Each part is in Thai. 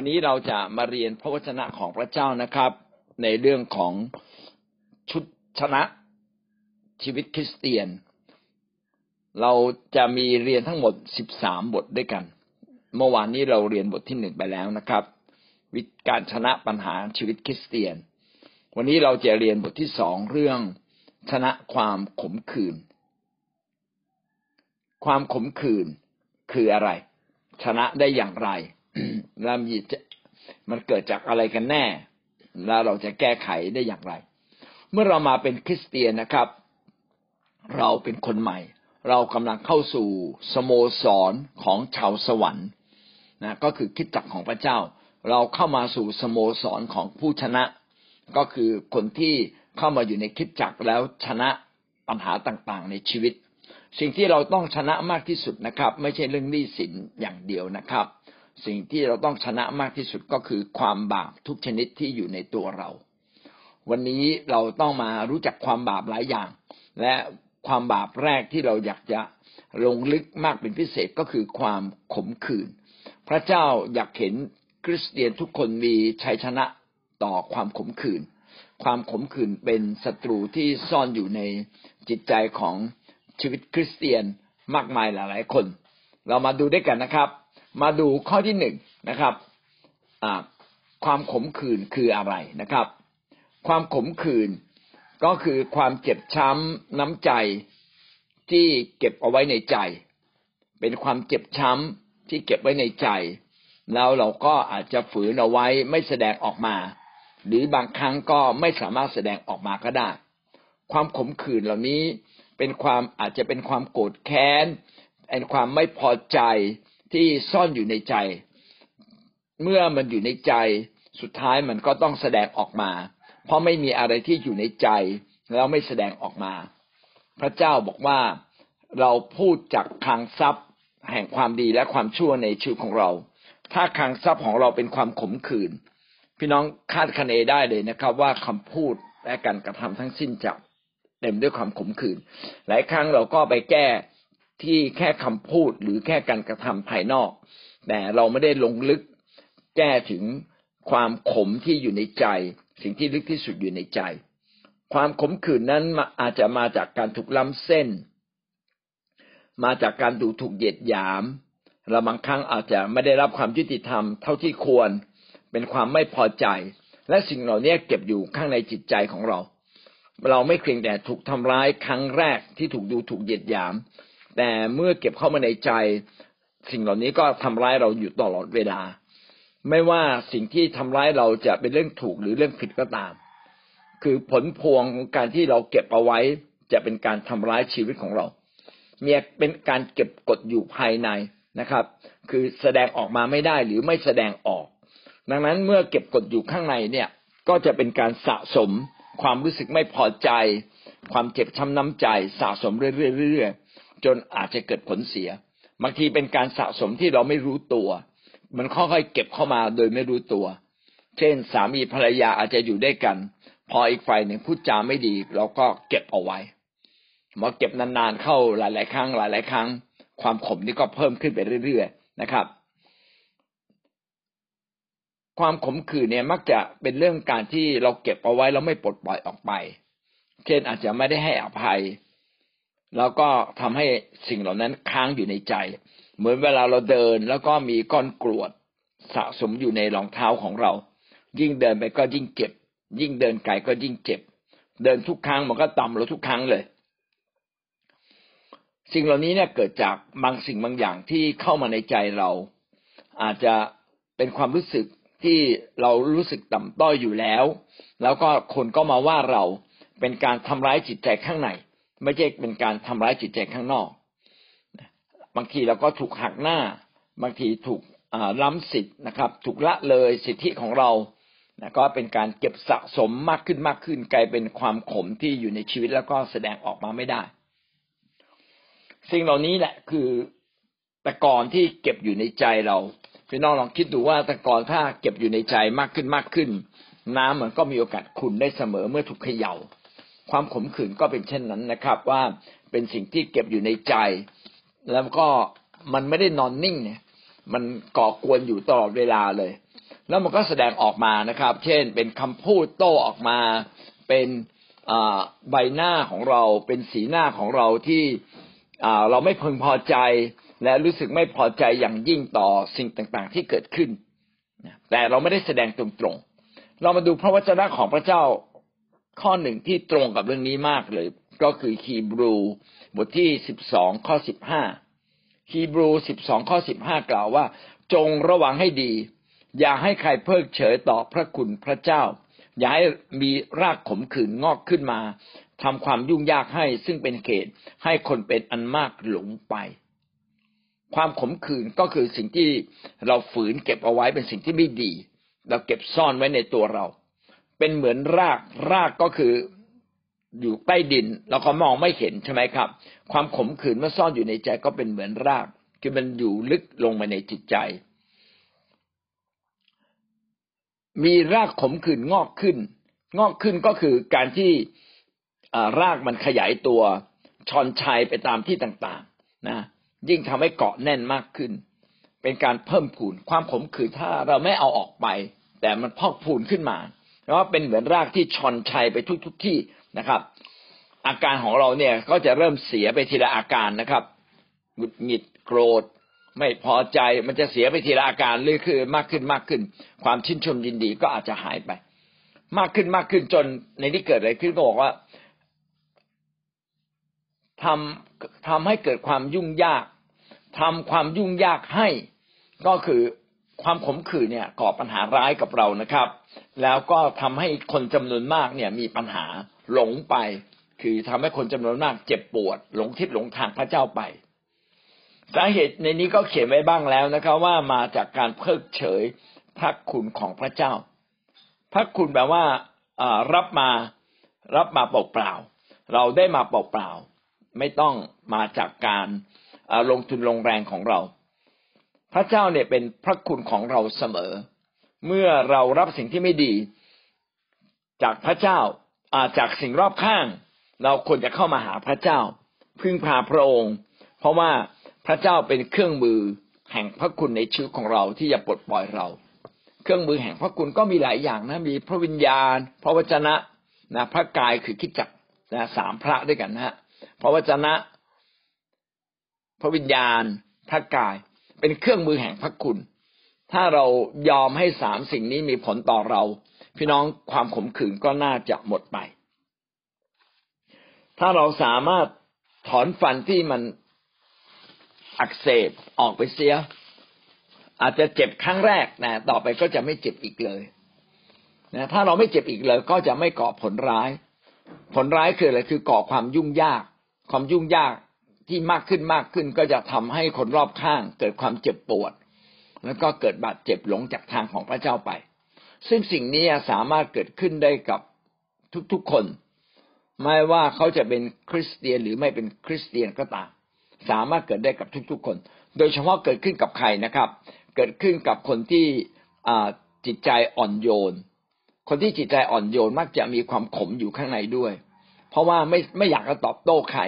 วันนี้เราจะมาเรียนพระวจนะของพระเจ้านะครับ ในเรื่องของชุดชนะชีวิตคริสเตียน เราจะมีเรียนทั้งหมดสิบสามบทด้วยกัน เมื่อวานนี้เราเรียนบทที่หนึ่งไปแล้วนะครับ วิธีการชนะปัญหาชีวิตคริสเตียน วันนี้เราจะเรียนบทที่สองเรื่องชนะความขมขื่นความขมขื่นคืออะไร ชนะได้อย่างไร แล้วมีมันเกิดจากอะไรกันแน่ แล้วเราจะแก้ไขได้อย่างไร เมื่อเรามาเป็นคริสเตียนนะครับ เราเป็นคนใหม่ เรากำลังเข้าสู่สโมสรของชาวสวรรค์นะก็คือคิดจักของพระเจ้า เราเข้ามาสู่สโมสรของผู้ชนะ ก็คือคนที่เข้ามาอยู่ในคิดจักแล้วชนะปัญหาต่างๆ ในชีวิต สิ่งที่เราต้องชนะมากที่สุดนะครับ ไม่ใช่เรื่องหนี้สินอย่างเดียวนะครับ สิ่งที่เราต้องชนะมากที่สุดก็คือความบาปทุกชนิดที่อยู่ในตัวเรา วันนี้เราต้องมารู้จักความบาปหลายอย่าง และความบาปแรกที่เราอยากจะลงลึกมากเป็นพิเศษก็คือความขมขื่นพระเจ้าอยากเห็นคริสเตียนทุกคนมีชัยชนะต่อความขมขื่นความขมขื่นเป็นศัตรูที่ซ่อนอยู่ในจิตใจของชีวิตคริสเตียนมากมายหลายๆคน เรามาดูด้วยกันนะครับ มาดูข้อที่หนึ่งนะครับความขมขื่นคืออะไรนะครับ ความขมขื่นก็คือความเจ็บช้ำน้ำใจที่เก็บเอาไว้ในใจ เป็นความเจ็บช้ำที่เก็บไว้ในใจ แล้วเราก็อาจจะฝืนเอาไว้ไม่แสดงออกมา หรือบางครั้งก็ไม่สามารถแสดงออกมาก็ได้ ความขมขื่นเหล่านี้เป็นความอาจจะเป็นความโกรธแค้นเป็นความไม่พอใจ ที่ซ่อนอยู่ในใจ เมื่อมันอยู่ในใจ สุดท้ายมันก็ต้องแสดงออกมา เพราะไม่มีอะไรที่อยู่ในใจ แล้วไม่แสดงออกมา พระเจ้าบอกว่าเราพูดจากคลังทรัพย์แห่งความดีและความชั่วในชีวิตของเรา ถ้าคลังทรัพย์ของเราเป็นความขมขื่นพี่น้องคาดคะเนได้เลยนะครับ ว่าคำพูดและการกระทำทั้งสิ้นจะเต็มด้วยความขมขื่นหลายครั้งเราก็ไปแก้ ที่แค่คำพูดหรือแค่การกระทำภายนอก แต่เราไม่ได้ลงลึกแก้ถึงความขมที่อยู่ในใจ สิ่งที่ลึกที่สุดอยู่ในใจ ความขมขื่นนั้นอาจจะมาจากการถูกล้ำเส้น มาจากการดูถูกเหยียดหยามเราบางครั้งอาจจะไม่ได้รับความยุติธรรมเท่าที่ควร เป็นความไม่พอใจ และสิ่งเหล่านี้เก็บอยู่ข้างในจิตใจของเรา เราไม่เพียงแต่ถูกทำร้ายครั้งแรกที่ถูกดูถูกเหยียดหยาม แต่เมื่อเก็บเข้ามาในใจ สิ่งเหล่านี้ก็ทำร้ายเราอยู่ตลอดเวลา ไม่ว่าสิ่งที่ทำร้ายเราจะเป็นเรื่องถูกหรือเรื่องผิดก็ตาม คือผลพวงของการที่เราเก็บเอาไว้จะเป็นการทำร้ายชีวิตของเราเมียเป็นการเก็บกดอยู่ภายในนะครับ คือแสดงออกมาไม่ได้หรือไม่แสดงออก ดังนั้นเมื่อเก็บกดอยู่ข้างในเนี่ยก็จะเป็นการสะสมความรู้สึกไม่พอใจ ความเจ็บช้ำน้ำใจ สะสมเรื่อยๆ จนอาจจะเกิดผลเสีย บางทีเป็นการสะสมที่เราไม่รู้ตัว มันค่อยๆเก็บเข้ามาโดยไม่รู้ตัว เช่น สามีภรรยาอาจจะอยู่ด้วยกัน พออีกฝ่ายหนึ่งพูดจาไม่ดี เราก็เก็บเอาไว้มาเก็บนานๆเข้าหลาย ๆ ครั้งหลาย ๆ ครั้ง ความขมนี่ก็เพิ่มขึ้นไปเรื่อย ๆ นะครับ ความขมขื่นเนี่ยมักจะเป็นเรื่องการที่เราเก็บเอาไว้แล้วไม่ปลดปล่อยออกไป เช่นอาจจะไม่ได้ให้อภัย แล้วก็ทำให้สิ่งเหล่านั้นค้างอยู่ในใจ เหมือนเวลาเราเดินแล้วก็มีก้อนกรวดสะสมอยู่ในรองเท้าของเรา ยิ่งเดินไปก็ยิ่งเจ็บ ยิ่งเดินไกลก็ยิ่งเจ็บ เดินทุกครั้งมันก็ต่ำเราทุกครั้งเลย สิ่งเหล่านี้เนี่ยเกิดจากบางสิ่งบางอย่างที่เข้ามาในใจเรา อาจจะเป็นความรู้สึกที่เรารู้สึกต่ำต้อยอยู่แล้ว แล้วก็คนก็มาว่าเราเป็นการทำร้ายจิตใจข้างใน ไม่ใช่เป็นการทำร้ายจิตใจข้างนอก บางทีเราก็ถูกหักหน้า บางทีถูกล้ำสิทธิ์นะครับ ถูกละเลยสิทธิของเรานะก็เป็นการเก็บสะสมมากขึ้นมากขึ้น กลายเป็นความขมที่อยู่ในชีวิตแล้วก็แสดงออกมาไม่ได้ สิ่งเหล่านี้แหละคือตะกอนที่เก็บอยู่ในใจเราพี่น้องลองคิดดูว่าตะกอนถ้าเก็บอยู่ในใจมากขึ้นมากขึ้น น้ำมันก็มีโอกาสขุ่นได้เสมอเมื่อถูกเขย่า ความขมขื่นก็เป็นเช่นนั้นนะครับ ว่าเป็นสิ่งที่เก็บอยู่ในใจ แล้วก็มันไม่ได้นอนนิ่งเนี่ย มันก่อกวนอยู่ตลอดเวลาเลย แล้วมันก็แสดงออกมานะครับ เช่น เป็นคำพูดโต้ออกมา เป็นใบหน้าของเรา เป็นสีหน้าของเราที่เราไม่พึงพอใจ และรู้สึกไม่พอใจอย่างยิ่งต่อสิ่งต่างๆ ที่เกิดขึ้นแต่เราไม่ได้แสดงตรงๆเรามาดูพระวจนะของพระเจ้า ข้อหนึ่งที่ตรงกับเรื่องนี้มากเลย ก็คือฮีบรูบทที่สิบสองข้อสิบห้าฮีบรูสิบสองข้อสิบห้ากล่าวว่า จงระวังให้ดี อย่าให้ใครเพิกเฉยต่อพระคุณพระเจ้า อย่าให้มีรากขมขื่นงอกขึ้นมาทำความยุ่งยากให้ซึ่งเป็นเขตให้คนเป็นอันมากหลงไป ความขมขื่นก็คือสิ่งที่เราฝืนเก็บเอาไว้เป็นสิ่งที่ไม่ดี เราเก็บซ่อนไว้ในตัวเรา เป็นเหมือนรากรากก็คืออยู่ใต้ดินเราก็มองไม่เห็นใช่ไหมครับ ความขมขื่นเมื่อซ่อนอยู่ในใจก็เป็นเหมือนราก คือมันอยู่ลึกลงไปในจิตใจ มีรากขมขื่นงอกขึ้น งอกขึ้นก็คือการที่รากมันขยายตัวชอนชัยไปตามที่ต่างๆ นะ ยิ่งทำให้เกาะแน่นมากขึ้น เป็นการเพิ่มพูนความขมขื่นถ้าเราไม่เอาออกไป แต่มันพอกพูนขึ้นมา เพราะว่าเป็นเหมือนรากที่ชอนชัยไปทุกๆทที่นะครับ อาการของเราเนี่ยก็จะเริ่มเสียไปทีละอาการนะครับหงุดหงิดโกรธ ไม่พอใจมันจะเสียไปทีละอาการเรื่อยขึ้นมากขึ้นมากขึ้น ความชื่นชมยินดีก็อาจจะหายไป มากขึ้นมากขึ้นจนในที่เกิดอะไรขึ้นก็บอกว่าทำทำให้เกิดความยุ่งยากทำความยุ่งยากให้ก็คือ ความขมขื่นเนี่ยก่อปัญหาร้ายกับเรานะครับ แล้วก็ทำให้คนจำนวนมากเนี่ยมีปัญหาหลงไป คือทำให้คนจำนวนมากเจ็บปวด หลงทิศหลงทางพระเจ้าไป สาเหตุในนี้ก็เขียนไว้บ้างแล้วนะครับ ว่ามาจากการเพิกเฉยพระคุณของพระเจ้า พระคุณแปลว่ารับมารับมาเปล่าๆเราได้มาเปล่าๆไม่ต้องมาจากการลงทุนลงแรงของเรา พระเจ้าเนี่ยเป็นพระคุณของเราเสมอ เมื่อเรารับสิ่งที่ไม่ดี จากพระเจ้าอาจากสิ่งรอบข้าง เราควรจะเข้ามาหาพระเจ้า พึ่งพาพระองค์ เพราะว่าพระเจ้าเป็นเครื่องมือแห่งพระคุณในชีวิตของเราที่จะปลดปล่อยเรา เครื่องมือแห่งพระคุณก็มีหลายอย่างนะมีพระวิญญาณ พระวจนะนะพระกายคือคิดจักนะสามพระด้วยกันนะฮะพระวจนะ พระวิญญาณพระกาย เป็นเครื่องมือแห่งพระคุณ ถ้าเรายอมให้สามสิ่งนี้มีผลต่อเรา พี่น้องความขมขื่นก็น่าจะหมดไป ถ้าเราสามารถถอนฟันที่มันอักเสบออกไปเสีย อาจจะเจ็บครั้งแรกนะต่อไปก็จะไม่เจ็บอีกเลยนะถ้าเราไม่เจ็บอีกเลยก็จะไม่ก่อผลร้าย ผลร้ายคืออะไรคือก่อความยุ่งยาก ความยุ่งยาก ที่มากขึ้นมากขึ้นก็จะทำให้คนรอบข้างเกิดความเจ็บปวด แล้วก็เกิดบาดเจ็บหลงจากทางของพระเจ้าไป ซึ่งสิ่งนี้สามารถเกิดขึ้นได้กับทุกๆคน ไม่ว่าเขาจะเป็นคริสเตียนหรือไม่เป็นคริสเตียนก็ตาม สามารถเกิดได้กับทุกๆคน โดยเฉพาะเกิดขึ้นกับใครนะครับ เกิดขึ้นกับคนที่จิตใจอ่อนโยน คนที่จิตใจอ่อนโยนมักจะมีความขมอยู่ข้างในด้วย เพราะว่าไม่ไม่อยากจะตอบโต้ใคร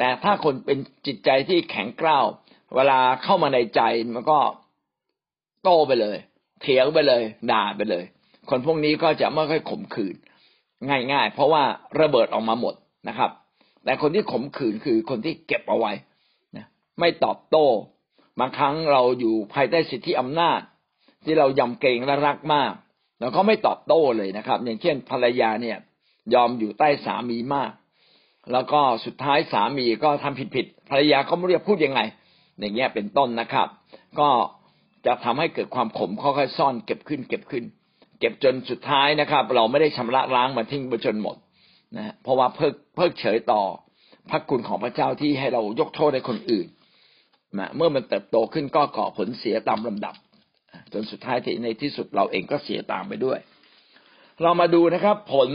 นะแต่ถ้าคนเป็นจิตใจที่แข็งกร้าวเวลาเข้ามาในใจมันก็โต้ไปเลย เถียงไปเลย ด่าไปเลย คนพวกนี้ก็จะไม่ค่อยขมขื่นง่าย ๆ เพราะว่าระเบิดออกมาหมดนะครับ แต่คนที่ขมขืนคือคนที่เก็บเอาไว้นะไม่ตอบโต้บางครั้งเราอยู่ภายใต้สิทธิอำนาจ ที่เรายำเกรงและรักมากเราก็ไม่ตอบโต้เลยนะครับ อย่างเช่นภรรยาเนี่ย ยอมอยู่ใต้สามีมาก แล้วก็สุดท้ายสามีก็ทำผิดๆภรรยาก็ไม่เรียกพูดยังไง อย่างเงี้ยเป็นต้นนะครับ ก็จะทำให้เกิดความขมค่อยๆซ่อนเก็บขึ้น เก็บขึ้น เก็บจนสุดท้ายนะครับ เราไม่ได้ชำระล้างมันทิ้งไปจนหมดนะเพราะว่าเพิกเพิกเฉยต่อพระคุณของพระเจ้าที่ให้เรายกโทษให้คนอื่นนะเมื่อมันเติบโตขึ้นก็ก่อผลเสียตามลำดับ จนสุดท้ายในที่สุดเราเองก็เสียตามไปด้วย เรามาดูนะครับ ผล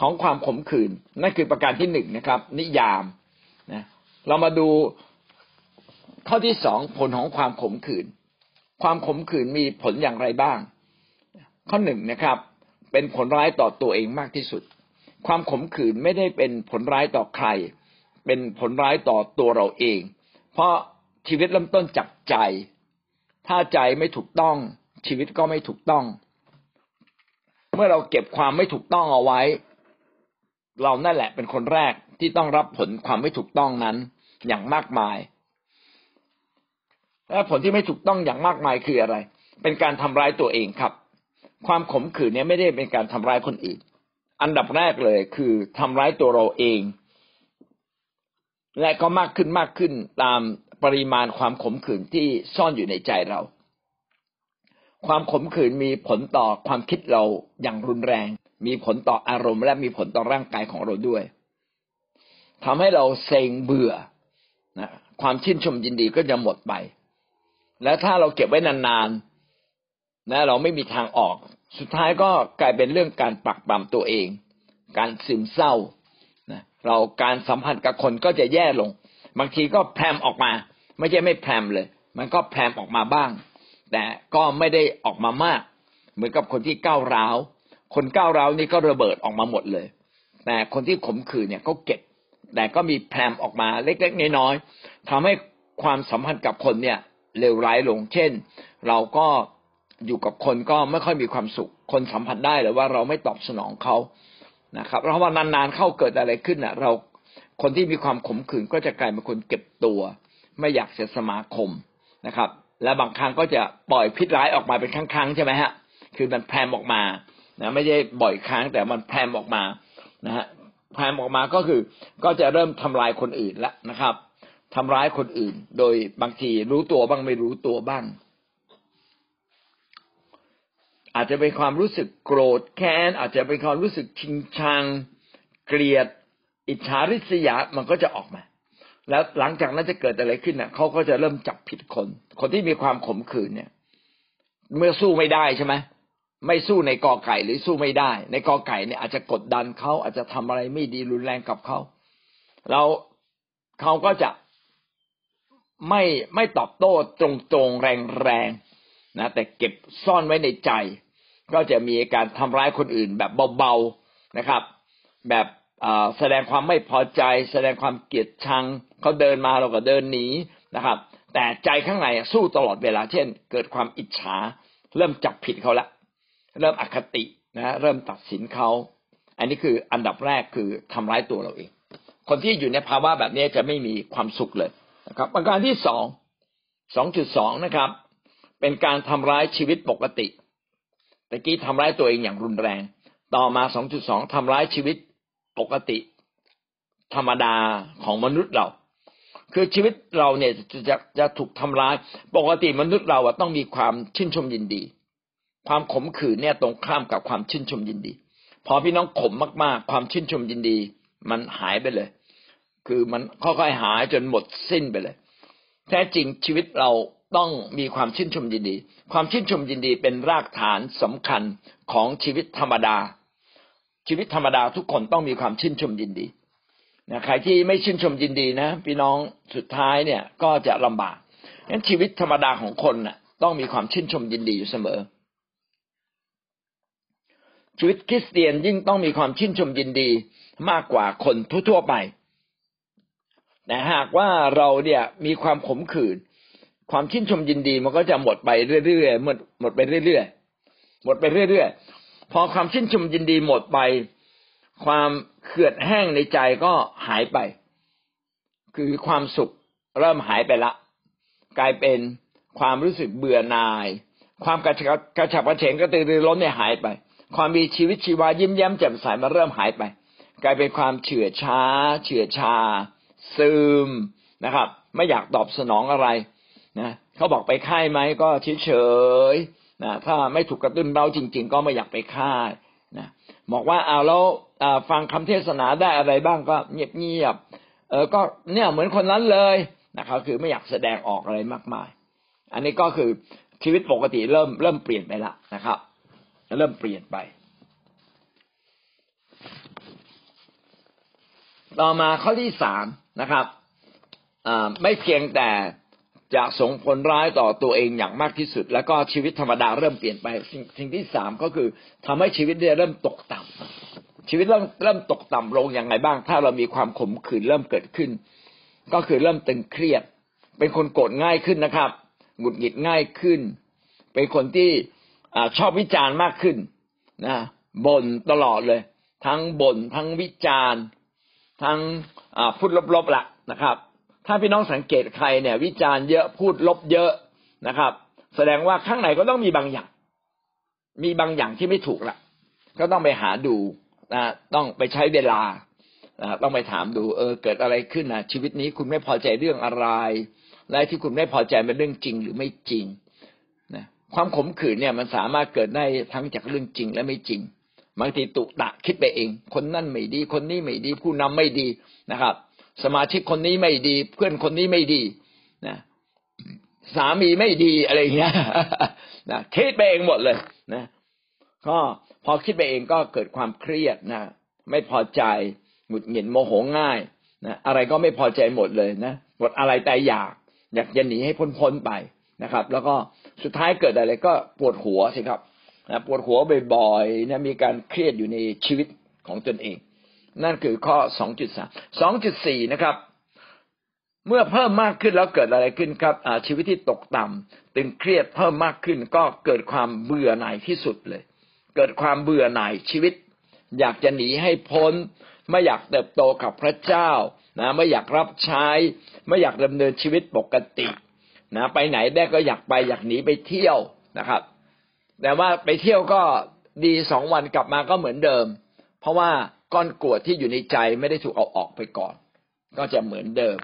ของความขมขื่นนั่นคือประการที่หนึ่งนะครับ นิยามนะเรามาดูข้อที่สองผลของความขมขื่นความขมขื่นมีผลอย่างไรบ้าง ข้อหนึ่งนะครับ เป็นผลร้ายต่อตัวเองมากที่สุด ความขมขื่นไม่ได้เป็นผลร้ายต่อใคร เป็นผลร้ายต่อตัวเราเอง เพราะชีวิตเริ่มต้นจากใจ ถ้าใจไม่ถูกต้อง ชีวิตก็ไม่ถูกต้อง เมื่อเราเก็บความไม่ถูกต้องเอาไว้ เรานั่นแหละเป็นคนแรกที่ต้องรับผลความไม่ถูกต้องนั้นอย่างมากมาย และผลที่ไม่ถูกต้องอย่างมากมายคืออะไร เป็นการทำร้ายตัวเองครับ ความขมขื่นเนี่ยไม่ได้เป็นการทำร้ายคนอื่น อันดับแรกเลยคือทำร้ายตัวเราเอง และก็มากขึ้นมากขึ้นตามปริมาณความขมขื่นที่ซ่อนอยู่ในใจเรา ความขมขื่นมีผลต่อความคิดเราอย่างรุนแรง มีผลต่ออารมณ์ และมีผลต่อร่างกายของเราด้วยทำให้เราเซ็งเบื่อนะความชื่นชมยินดีก็จะหมดไป และถ้าเราเก็บไว้นานๆนะเราไม่มีทางออก สุดท้ายก็กลายเป็นเรื่องการปักปั๊มตัวเอง การซึมเศร้านะเราการสัมพันธ์กับคนก็จะแย่ลง บางทีก็แพรมออกมา ไม่ใช่ไม่แพรมเลย มันก็แพรมออกมาบ้าง แต่ก็ไม่ได้ออกมามาก เหมือนกับคนที่ก้าวร้าว คนก้าวร้าวนี่ก็ระเบิดออกมาหมดเลย แต่คนที่ขมขื่นเนี่ยเขาเก็บ แต่ก็มีแพรมออกมาเล็กๆน้อยๆทำให้ความสัมพันธ์กับคนเนี่ยเลวร้ายลง เช่น เราก็อยู่กับคนก็ไม่ค่อยมีความสุข คนสัมผัสได้เลยว่าเราไม่ตอบสนองเขานะครับเพราะว่านานๆเข้าเกิดอะไรขึ้นอะ เราคนที่มีความขมขื่นก็จะกลายเป็นคนเก็บตัว ไม่อยากเสียสมาคมนะครับ และบางครั้งก็จะปล่อยพิษร้ายออกมาเป็นครั้งๆใช่ไหมฮะ คือมันแพรมออกมา นะไม่ใช่บ่อยครั้งแต่มันแพรมออกมานะฮะแพรมออกมาก็คือ ก็จะเริ่มทำลายคนอื่นแล้วนะครับทำร้ายคนอื่น โดยบางทีรู้ตัวบ้างไม่รู้ตัวบ้าง อาจจะเป็นความรู้สึกโกรธแค้น อาจจะเป็นความรู้สึกชิงชัง เกลียด อิจฉาริษยามันก็จะออกมา แล้วหลังจากนั้นจะเกิดอะไรขึ้นเนี่ยเขาก็จะเริ่มจับผิดคน คนที่มีความขมขื่นเนี่ย เมื่อสู้ไม่ได้ใช่ไหม ไม่สู้ในกอไก่หรือสู้ไม่ได้ ในกอไก่เนี่ยอาจจะกดดันเขาอาจจะทำอะไรไม่ดีรุนแรงกับเขาแล้วเขาก็จะไม่ไม่ตอบโต้ตรงๆแรงๆนะแต่เก็บซ่อนไว้ในใจ ก็จะมีการทำร้ายคนอื่นแบบเบาๆนะครับ แบบแสดงความไม่พอใจ แสดงความเกลียดชังเขาเดินมาเราก็เดินหนีนะครับ แต่ใจข้างในสู้ตลอดเวลาเช่น เกิดความอิจฉา เริ่มจับผิดเขาละ เริ่มอคตินะเริ่มตัดสินเขาอันนี้คืออันดับแรกคือทำร้ายตัวเราเอง คนที่อยู่ในภาวะแบบนี้จะไม่มีความสุขเลยนะครับ ประการที่สองสองจุดสองนะครับ เป็นการทำร้ายชีวิตปกติต่กี้ทำร้ายตัวเองอย่างรุนแรง ต่อมาสองจุดสองทำร้ายชีวิตปกติ ธรรมดาของมนุษย์เรา คือชีวิตเราเนี่ยจะจะจะถูกทำร้ายปกติมนุษย์เราต้องมีความชื่นชมยินดี ความขมขื่นเนี่ยตรงข้ามกับความชื่นชมยินดี พอพี่น้องขมมากๆ ความชื่นชมยินดี มันหายไปเลย คือมันค่อยๆหายจนหมดสิ้นไปเลย แท้จริงชีวิตเราต้องมีความชื่นชมยินดี ความชื่นชมยินดีเป็นรากฐานสำคัญของชีวิตธรรมดา ชีวิตธรรมดาทุกคนต้องมีความชื่นชมยินดีนะใครที่ไม่ชื่นชมยินดีนะพี่น้องสุดท้ายเนี่ยก็จะลำบากงั้นชีวิตธรรมดาของคนน่ะต้องมีความชื่นชมยินดีอยู่เสมอ ชีวิตคริสเตียนยิ่งต้องมีความชื่นชมยินดีมากกว่าคนทั่วๆไป แต่หากว่าเราเนี่ยมีความขมขื่นความชื่นชมยินดีมันก็จะหมดไปเรื่อยๆหมดหมดไปเรื่อยๆหมดไปเรื่อยๆพอความชื่นชมยินดีหมดไป ความเขื่อดแห้งในใจก็หายไป คือความสุขเริ่มหายไปละ กลายเป็นความรู้สึกเบื่อหน่าย ความกระฉับกระฉับกระเฉงกระตือรือร้นเนี่ยหายไป ความมีชีวิตชีวายิ้มแย้มแจ่มใสมันเริ่มหายไป กลายเป็นความเฉื่อยช้า เฉื่อยชา ซึมนะครับ ไม่อยากตอบสนองอะไรนะเขาบอกไปค่ายไหมก็เฉยเฉยนะถ้าไม่ถูกกระตุ้นเราจริง ๆ ก็ไม่อยากไปค่ายนะบอกว่าเอาแล้วฟังคำเทศนาได้อะไรบ้างก็เงียบเงียบเออก็เนี่ยเหมือนคนนั้นเลยนะครับ คือไม่อยากแสดงออกอะไรมากมาย อันนี้ก็คือชีวิตปกติเริ่มเริ่มเปลี่ยนไปละนะครับ เริ่มเปลี่ยนไป ต่อมาข้อที่สามนะครับไม่เพียงแต่จะส่งผลร้ายต่อตัวเองอย่างมากที่สุด แล้วก็ชีวิตธรรมดาเริ่มเปลี่ยนไปสิ่งสิ่งที่สามก็คือทำให้ชีวิตเริ่มตกต่ำชีวิตเริ่มเริ่มตกต่ำลงอย่างไรบ้าง ถ้าเรามีความขมขื่นเริ่มเกิดขึ้น ก็คือเริ่มตึงเครียด เป็นคนโกรธง่ายขึ้นนะครับหงุดหงิดง่ายขึ้น เป็นคนที่ อชอบวิจารณ์มากขึ้นนะบ่นตลอดเลย ทั้งบ่นทั้งวิจารณ์ ทั้งพูดลบๆละนะครับ ถ้าพี่น้องสังเกตใครเนี่ย วิจารณ์เยอะพูดลบเยอะนะครับ แสดงว่าข้างในก็ต้องมีบางอย่าง มีบางอย่างที่ไม่ถูกละก็ต้องไปหาดูนะต้องไปใช้เวลาต้องไปถามดู เออ เกิดอะไรขึ้นนะชีวิตนี้คุณไม่พอใจเรื่องอะไร และที่คุณไม่พอใจเป็นเรื่องจริงหรือไม่จริง ความขมขื่นเนี่ยมันสามารถเกิดได้ทั้งจากเรื่องจริงและไม่จริง บางทีตุตะคิดไปเอง คนนั่นไม่ดี คนนี้ไม่ดี ผู้นำไม่ดีนะครับ สมาชิกคนนี้ไม่ดี เพื่อนคนนี้ไม่ดีนะสามีไม่ดีอะไรเงี้ยนะคิดไปเองหมดเลยนะก็พอคิดไปเองก็เกิดความเครียดนะไม่พอใจหงุดหงิดโมโหง่ายนะอะไรก็ไม่พอใจหมดเลยนะหมดอะไรแต่อยาก อยากจะหนีให้พ้นๆไป นะครับ แล้วก็สุดท้ายเกิดอะไรก็ปวดหัวสิครับนะปวดหัวบ่อยๆนะมีการเครียดอยู่ในชีวิตของตนเอง นั่นคือข้อสองจุดสามสองจุดสี่นะครับ เมื่อเพิ่มมากขึ้นแล้วเกิดอะไรขึ้นครับชีวิตที่ตกต่ำตึงเครียดเพิ่มมากขึ้นก็เกิดความเบื่อหน่ายที่สุดเลย เกิดความเบื่อหน่ายชีวิต อยากจะหนีให้พ้น ไม่อยากเติบโตกับพระเจ้านะไม่อยากรับใช้ ไม่อยากดำเนินชีวิตปกติ นะไปไหนได้ก็อยากไปอยากหนีไปเที่ยวนะครับ แต่ว่าไปเที่ยวก็ดีสองวันกลับมาก็เหมือนเดิม เพราะว่าก้อนกรวดที่อยู่ในใจไม่ได้ถูกเอาออกไปก่อน ก็จะเหมือนเดิม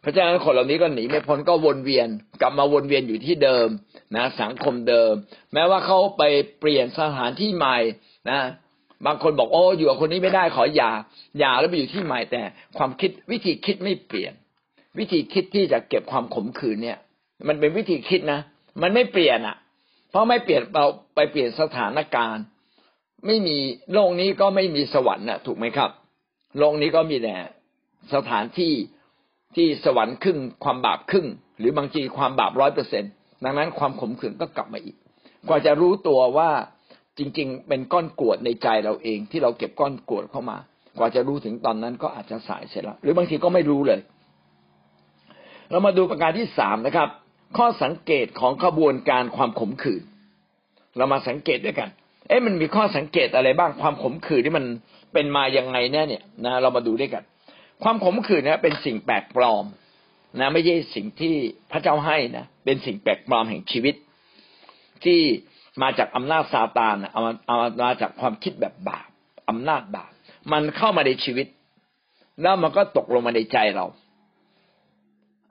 เพราะฉะนั้นคนเหล่านี้ก็หนีไม่พ้นก็วนเวียน กลับมาวนเวียนอยู่ที่เดิมนะ สังคมเดิม แม้ว่าเขาไปเปลี่ยนสถานที่ใหม่นะ บางคนบอกโอ้อยู่กับคนนี้ไม่ได้ขอหย่าหย่าแล้วไปอยู่ที่ใหม่แต่ ความคิดวิธีคิดไม่เปลี่ยน วิธีคิดที่จะเก็บความขมขื่นเนี่ย มันเป็นวิธีคิดนะมันไม่เปลี่ยนอะ เพราะไม่เปลี่ยนเราไปเปลี่ยนสถานการณ์ ไม่มีโลกนี้ก็ไม่มีสวรรค์น่ะ ถูกไหมครับ โลกนี้ก็มีแต่สถานที่ที่สวรรค์ครึ่งความบาปครึ่ง หรือบางทีความบาปร้อยเปอร์เซ็นตดังนั้นความขมขื่นก็กลับมาอีก กว่าจะรู้ตัวว่าจริง ๆ เป็นก้อนกวดในใจเราเองที่เราเก็บก้อนกวดเข้ามา กว่าจะรู้ถึงตอนนั้นก็อาจจะสายเสร็จแล้วหรือบางทีก็ไม่รู้เลย เรามาดูประการที่สามนะครับ ข้อสังเกตของขบวนการความขมขื่นเรามาสังเกตด้วยกัน เอ๊ะมันมีข้อสังเกตอะไรบ้างความขมขื่นที่มันเป็นมาอยังไงแน่เนี่ยนะเรามาดูด้วยกัน ความขมขื่นนะเป็นสิ่งแปลกปลอมนะไม่ใช่สิ่งที่พระเจ้าให้นะเป็นสิ่งแปลกปลอมแห่งชีวิต ที่มาจากอำนาจซาตานเอามาเอามาจากความคิดแบบบาปอำนาจบาปมันเข้ามาในชีวิต แล้วมันก็ตกลงมาในใจเรา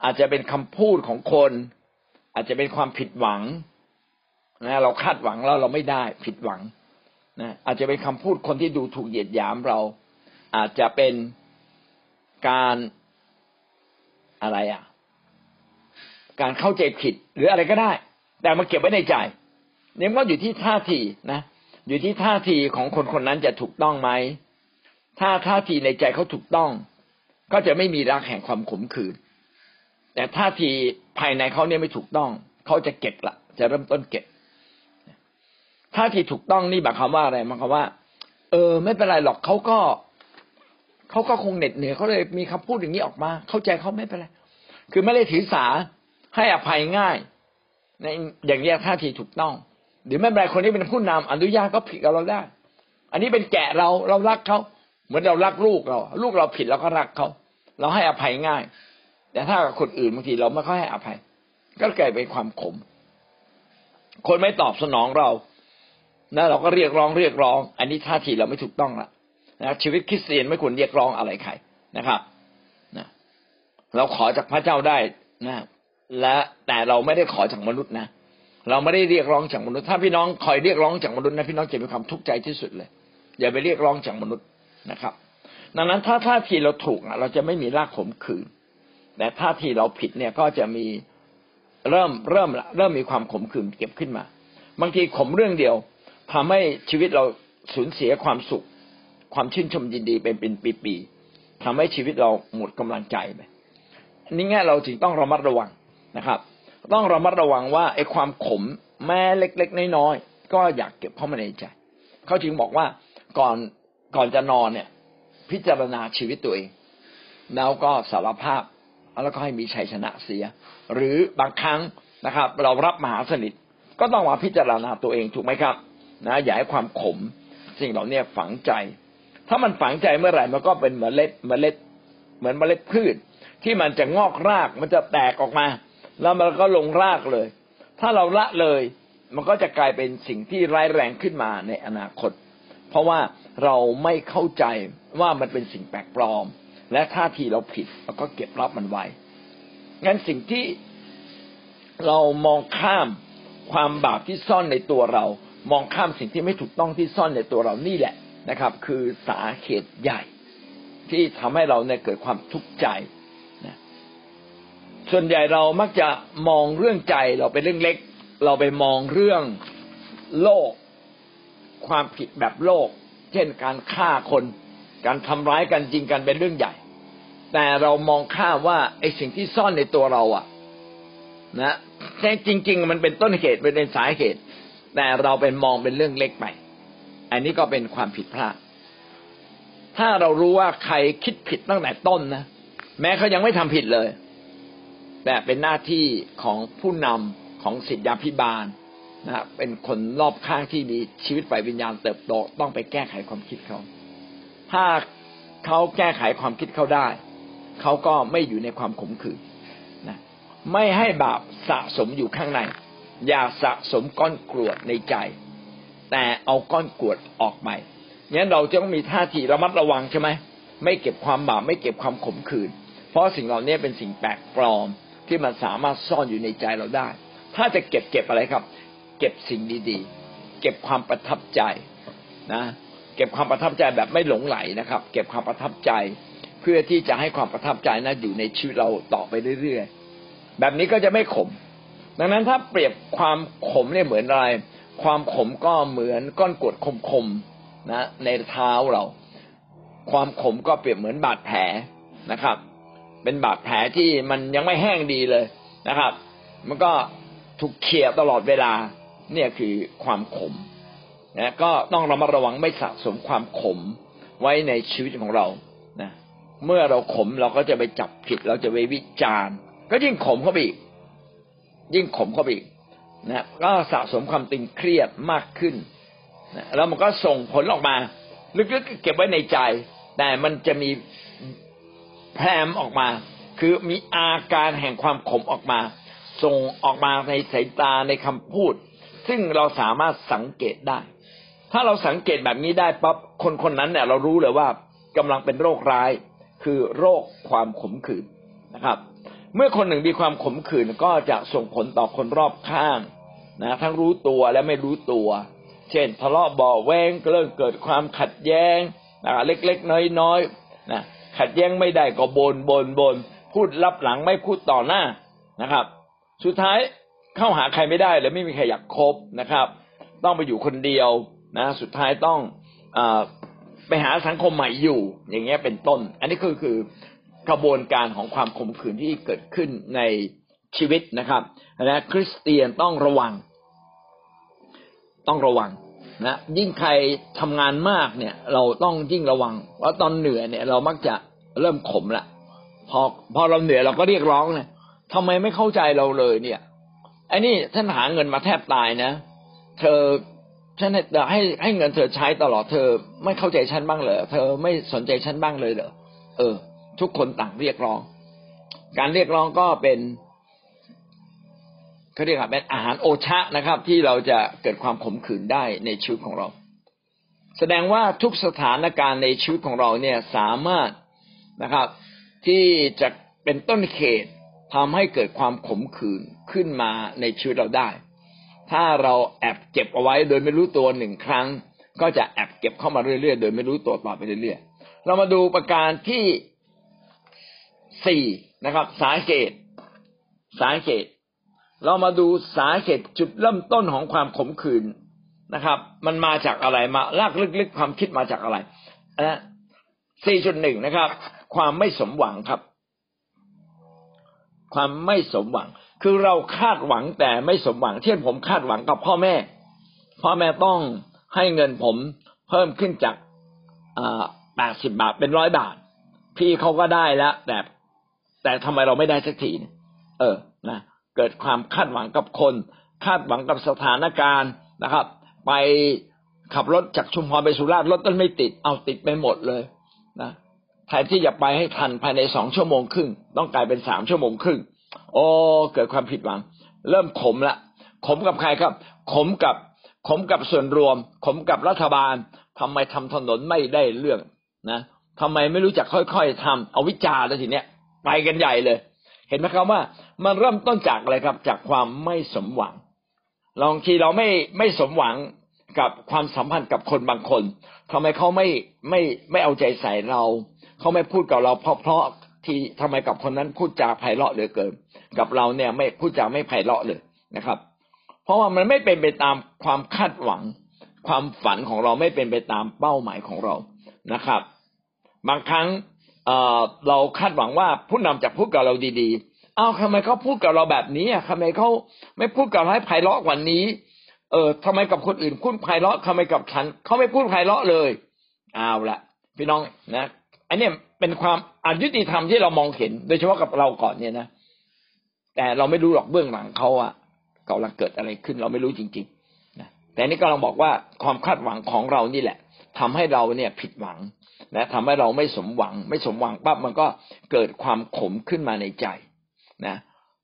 อาจจะเป็นคำพูดของคน อาจจะเป็นความผิดหวังนะเราคาดหวังแล้วเราไม่ได้ผิดหวังนะอาจจะเป็นคำพูดคนที่ดูถูกเหยียดหยามเรา อาจจะเป็นการอะไรอะ การเข้าใจผิดหรืออะไรก็ได้ แต่มาเก็บไว้ในใจเนี่ยก็อยู่ที่ท่าทีนะ อยู่ที่ท่าทีของคนคนนั้นจะถูกต้องไหมถ้าท่าทีในใจเขาถูกต้อง ก็จะไม่มีรักแห่งความขมขื่นแต่ท่าที ภายในเขาเนี่ยไม่ถูกต้อง เขาจะเก็บละจะเริ่มต้นเก็บท่าทีถูกต้องนี่หมายความว่าอะไรหมายความว่า เออ ไม่เป็นไรหรอกเขาก็เขาก็คงเหน็ดเหนื่อยเขาเลยมีคำพูดอย่างนี้ออกมา เข้าใจเขาไม่เป็นไรคือไม่ได้ถือสาให้อภัยง่ายในอย่างนี้ท่าทีถูกต้องหรือไม่เป็นไรคนนี้เป็นผู้นำอนุญาตก็ผิดกับเราได้ อันนี้เป็นแกะเราเรารักเขาเหมือนเรารักลูกเรา ลูกเราผิดเราก็รักเขาเราให้อภัยง่าย แต่ถ้ากับคนอื่นบางทีเราไม่ค่อยให้อภัย ก็กลายเป็นความขม คนไม่ตอบสนองเรานะเราก็เรียกร้องเรียกร้อง อันนี้ท่าทีเราไม่ถูกต้องละนะชีวิตคริสเตียนไม่ควรเรียกร้องอะไรใครนะครับนะเราขอจากพระเจ้าได้นะ และแต่เราไม่ได้ขอจากมนุษย์นะเราไม่ได้เรียกร้องจากมนุษย์ ถ้าพี่น้องคอยเรียกร้องจากมนุษย์นะพี่น้องจะมีความทุกข์ใจที่สุดเลย อย่าไปเรียกร้องจากมนุษย์นะครับ ดังนั้นถ้าท่าทีเราถูกเราจะไม่มีรากขมขื่น แต่ท่าทีเราผิดเนี่ยก็จะมีเริ่มเริ่มเริ่มมีความขมขื่นเก็บขึ้นมา บางทีขมเรื่องเดียวทำให้ชีวิตเราสูญเสียความสุข ความชื่นชมยินดีเป็นเป็นปีๆทำให้ชีวิตเราหมดกำลังใจไปนี่ไงเราจึงต้องระมัดระวังนะครับ ต้องระมัดระวังว่าไอ้ความขมแม้เล็กๆน้อยๆก็อยากเก็บเข้ามาในใจเขาจึงบอกว่าก่อนก่อนจะนอนเนี่ย พิจารณาชีวิตตัวเองแล้วก็สารภาพ แล้วก็ให้มีชัยชนะเสีย หรือบางครั้งนะครับ เรารับมหาสนิทก็ต้องมาพิจารณาตัวเองถูกไหมครับ นะอย่าให้ความขม สิ่งเหล่านี้ฝังใจ ถ้ามันฝังใจเมื่อไหร่มันก็เป็นเมล็ดเมล็ด เหมือนเมล็ดพืช ที่มันจะงอกรากมันจะแตกออกมา แล้วมันก็ลงรากเลย ถ้าเราละเลย มันก็จะกลายเป็นสิ่งที่ร้ายแรงขึ้นมาในอนาคต เพราะว่าเราไม่เข้าใจว่ามันเป็นสิ่งแปลกปลอม และท่าทีเราผิดเราก็เก็บรับมันไว้ งั้นสิ่งที่เรามองข้ามความบาปที่ซ่อนในตัวเรา มองข้ามสิ่งที่ไม่ถูกต้องที่ซ่อนในตัวเรานี่แหละนะครับ คือสาเหตุใหญ่ ที่ทำให้เราเนี่ยเกิดความทุกข์ใจนะส่วนใหญ่เรามักจะมองเรื่องใจเราเป็นเรื่องเล็ก เราไปมองเรื่องโลก ความผิดแบบโลก เช่นการฆ่าคน การทำร้ายกันจริงกันเป็นเรื่องใหญ่ แต่เรามองข้ามว่าไอ้สิ่งที่ซ่อนในตัวเราอะ นะแต่จริง ๆ มันเป็นต้นเหตุเป็นสาเหตุ แต่เราเป็นมองเป็นเรื่องเล็กไป อันนี้ก็เป็นความผิดพลาด ถ้าเรารู้ว่าใครคิดผิดตั้งแต่ต้นนะแม้เขายังไม่ทำผิดเลย แต่เป็นหน้าที่ของผู้นำของศิษยาพิบาลนะเป็นคนรอบข้างที่มีชีวิตฝ่ายวิญญาณเติบโตต้องไปแก้ไขความคิดเขา ถ้าเขาแก้ไขความคิดเขาได้ เขาก็ไม่อยู่ในความขมขื่นนะไม่ให้บาปสะสมอยู่ข้างใน อย่าสะสมก้อนกรวดในใจ แต่เอาก้อนกรวดออกไปงั้นเราจะต้องมีท่าทีระมัดระวังใช่ไหมไม่เก็บความบาปไม่เก็บความขมขื่นเพราะสิ่งเหล่านี้เป็นสิ่งแปลกปลอมที่มันสามารถซ่อนอยู่ในใจเราได้ ถ้าจะเก็บเก็บอะไรครับ เก็บสิ่งดีๆ เก็บความประทับใจนะ เก็บความประทับใจแบบไม่หลงไหลนะครับ เก็บความประทับใจ เพื่อที่จะให้ความประทับใจนั้นอยู่ในชีวิตเราต่อไปเรื่อยๆแบบนี้ก็จะไม่ขม ดังนั้นถ้าเปรียบความขมเนี่ยเหมือนอะไร ความขมก็เหมือนก้อนกรวดคมๆนะ ในเท้าเรา ความขมก็เปรียบเหมือนบาดแผลนะครับ เป็นบาดแผลที่มันยังไม่แห้งดีเลยนะครับ มันก็ถูกเขี่ยตลอดเวลาเนี่ยคือความขม นะก็ต้องระมัดระวังไม่สะสมความขมไว้ในชีวิตของเรานะเมื่อเราขมเราก็จะไปจับผิด เราจะไปวิจารณ์ ก็ยิ่งขมเข้าไปอีก ยิ่งขมเข้าไปอีกนะก็สะสมความตึงเครียดมากขึ้นนะแล้วมันก็ส่งผลออกมา ลึกๆเก็บไว้ในใจ แต่มันจะมีแพรมออกมา คือมีอาการแห่งความขมออกมา ส่งออกมาในสายตาในคำพูด ซึ่งเราสามารถสังเกตได้ ถ้าเราสังเกตแบบนี้ได้ปั๊บคนคนนั้นเนี่ย เรารู้เลยว่ากำลังเป็นโรคร้าย คือโรคความขมขื่นนะครับ เมื่อคนหนึ่งมีความขมขื่นก็จะส่งผลต่อคนรอบข้างนะทั้งรู้ตัวและไม่รู้ตัว เช่น ทะเลาะเบาแวงเริ่มเกิดความขัดแย้งนะเล็กๆน้อยๆนะขัดแย้งไม่ได้ก็บนบนบนพูดรับหลังไม่พูดต่อหน้านะครับ สุดท้ายเข้าหาใครไม่ได้เลยไม่มีใครอยากคบนะครับ ต้องไปอยู่คนเดียว นะ สุดท้ายต้องอไปหาสังคมใหม่อยู่ อย่างเงี้ยเป็นต้น อันนี้คือคือกระบวนการของความขมขื่นที่เกิดขึ้นในชีวิตนะครับและคริสเตียนต้องระวัง ต้องระวังนะยิ่งใครทำงานมากเนี่ย เราต้องยิ่งระวังเพราะตอนเหนื่อยเนี่ย เรามักจะเริ่มขมละพอพอเราเหนื่อยเราก็เรียกร้องเนี่ยทำไมไม่เข้าใจเราเลยเนี่ยไอ้นี่ท่านหาเงินมาแทบตายนะ เธอ ฉันให้ให้เงินเธอใช้ตลอดเธอไม่เข้าใจฉันบ้างเหรอเธอไม่สนใจฉันบ้างเลยเหรอเออ ทุกคนต่างเรียกร้อง การเรียกร้องก็เป็นเขาเรียกว่าเป็นอาหารโอชะนะครับ ที่เราจะเกิดความขมขื่นได้ในชีวิตของเรา แสดงว่าทุกสถานการณ์ในชีวิตของเราเนี่ยสามารถนะครับ ที่จะเป็นต้นเหตุทำให้เกิดความขมขื่นขึ้นมาในชีวิตเราได้ ถ้าเราแอบเก็บเอาไว้โดยไม่รู้ตัวหนึ่งครั้ง ก็จะแอบเก็บเข้ามาเรื่อยๆ โดยไม่รู้ตัวต่อไปเรื่อยๆ เรามาดูประการที่สี่นะครับ สาเหตุ สาเหตุ เรามาดูสาเหตุจุดเริ่มต้นของความขมขื่นนะครับ มันมาจากอะไรมาลากลึกๆความคิดมาจากอะไรนะสี่จุดหนึ่งนะครับ ความไม่สมหวังครับ ความไม่สมหวัง คือเราคาดหวังแต่ไม่สมหวัง เช่นผมคาดหวังกับพ่อแม่ พ่อแม่ต้องให้เงินผมเพิ่มขึ้นจากแปดสิบบาทเป็นร้อยบาท พี่เขาก็ได้แล้ว แต่แต่ทำไมเราไม่ได้สักทีเออนะเกิดความคาดหวังกับคน คาดหวังกับสถานการณ์นะครับ ไปขับรถจากชุมพรไปสุราษฎร์รถต้นไม่ติดเอาติดไปหมดเลยนะแทนที่จะไปให้ทันภายในสองชั่วโมงครึ่งต้องกลายเป็นสามชั่วโมงครึ่ง โอ้เกิดความผิดหวัง เริ่มขมละขมกับใครครับ ขมกับขมกับส่วนรวม ขมกับรัฐบาลทำไมทำถนนไม่ได้เรื่องนะทำไมไม่รู้จักค่อยๆทำเอาวิจารณ์แล้วทีเนี้ยไปกันใหญ่เลย เห็นไหมครับว่า มันเริ่มต้นจากอะไรครับ จากความไม่สมหวังลองทีเราไม่ไม่สมหวังกับความสัมพันธ์กับคนบางคนทำไมเขาไม่ไม่ไม่เอาใจใส่เรา เขาไม่พูดกับเราเพราะเพราะ ที่ทำไมกับคนนั้นพูดจาไพเราะเหลือเกิน กับเราเนี่ยไม่พูดจาไม่ไพเราะเลยนะครับ เพราะว่ามันไม่เป็นไปตามความคาดหวัง ความฝันของเราไม่เป็นไปตามเป้าหมายของเรานะครับ บางครั้งเเราคาดหวังว่าผู้นำจะพูดกับเราดีๆเอาทำไมเขาพูดกับเราแบบนี้อะทำไมเขาไม่พูดกับเราให้ไพเราะกว่านี้ เออทำไมกับคนอื่นพูดไพเราะทำไมกับฉันเขาไม่พูดไพเราะเลยเอาละพี่น้องนะอันนี้ เป็นความอายุติธรรมที่เรามองเห็น โดยเฉพาะกับเราก่อนเนี่ยนะแต่เราไม่รู้หรอกเบื้องหลังเขาอะกำลังเกิดอะไรขึ้น เราไม่รู้จริงๆนะแต่นี่กำลังบอกว่าความคาดหวังของเรานี่แหละทำให้เราเนี่ยผิดหวังนะทำให้เราไม่สมหวัง ไม่สมหวังปั๊บมันก็เกิดความขมขึ้นมาในใจนะ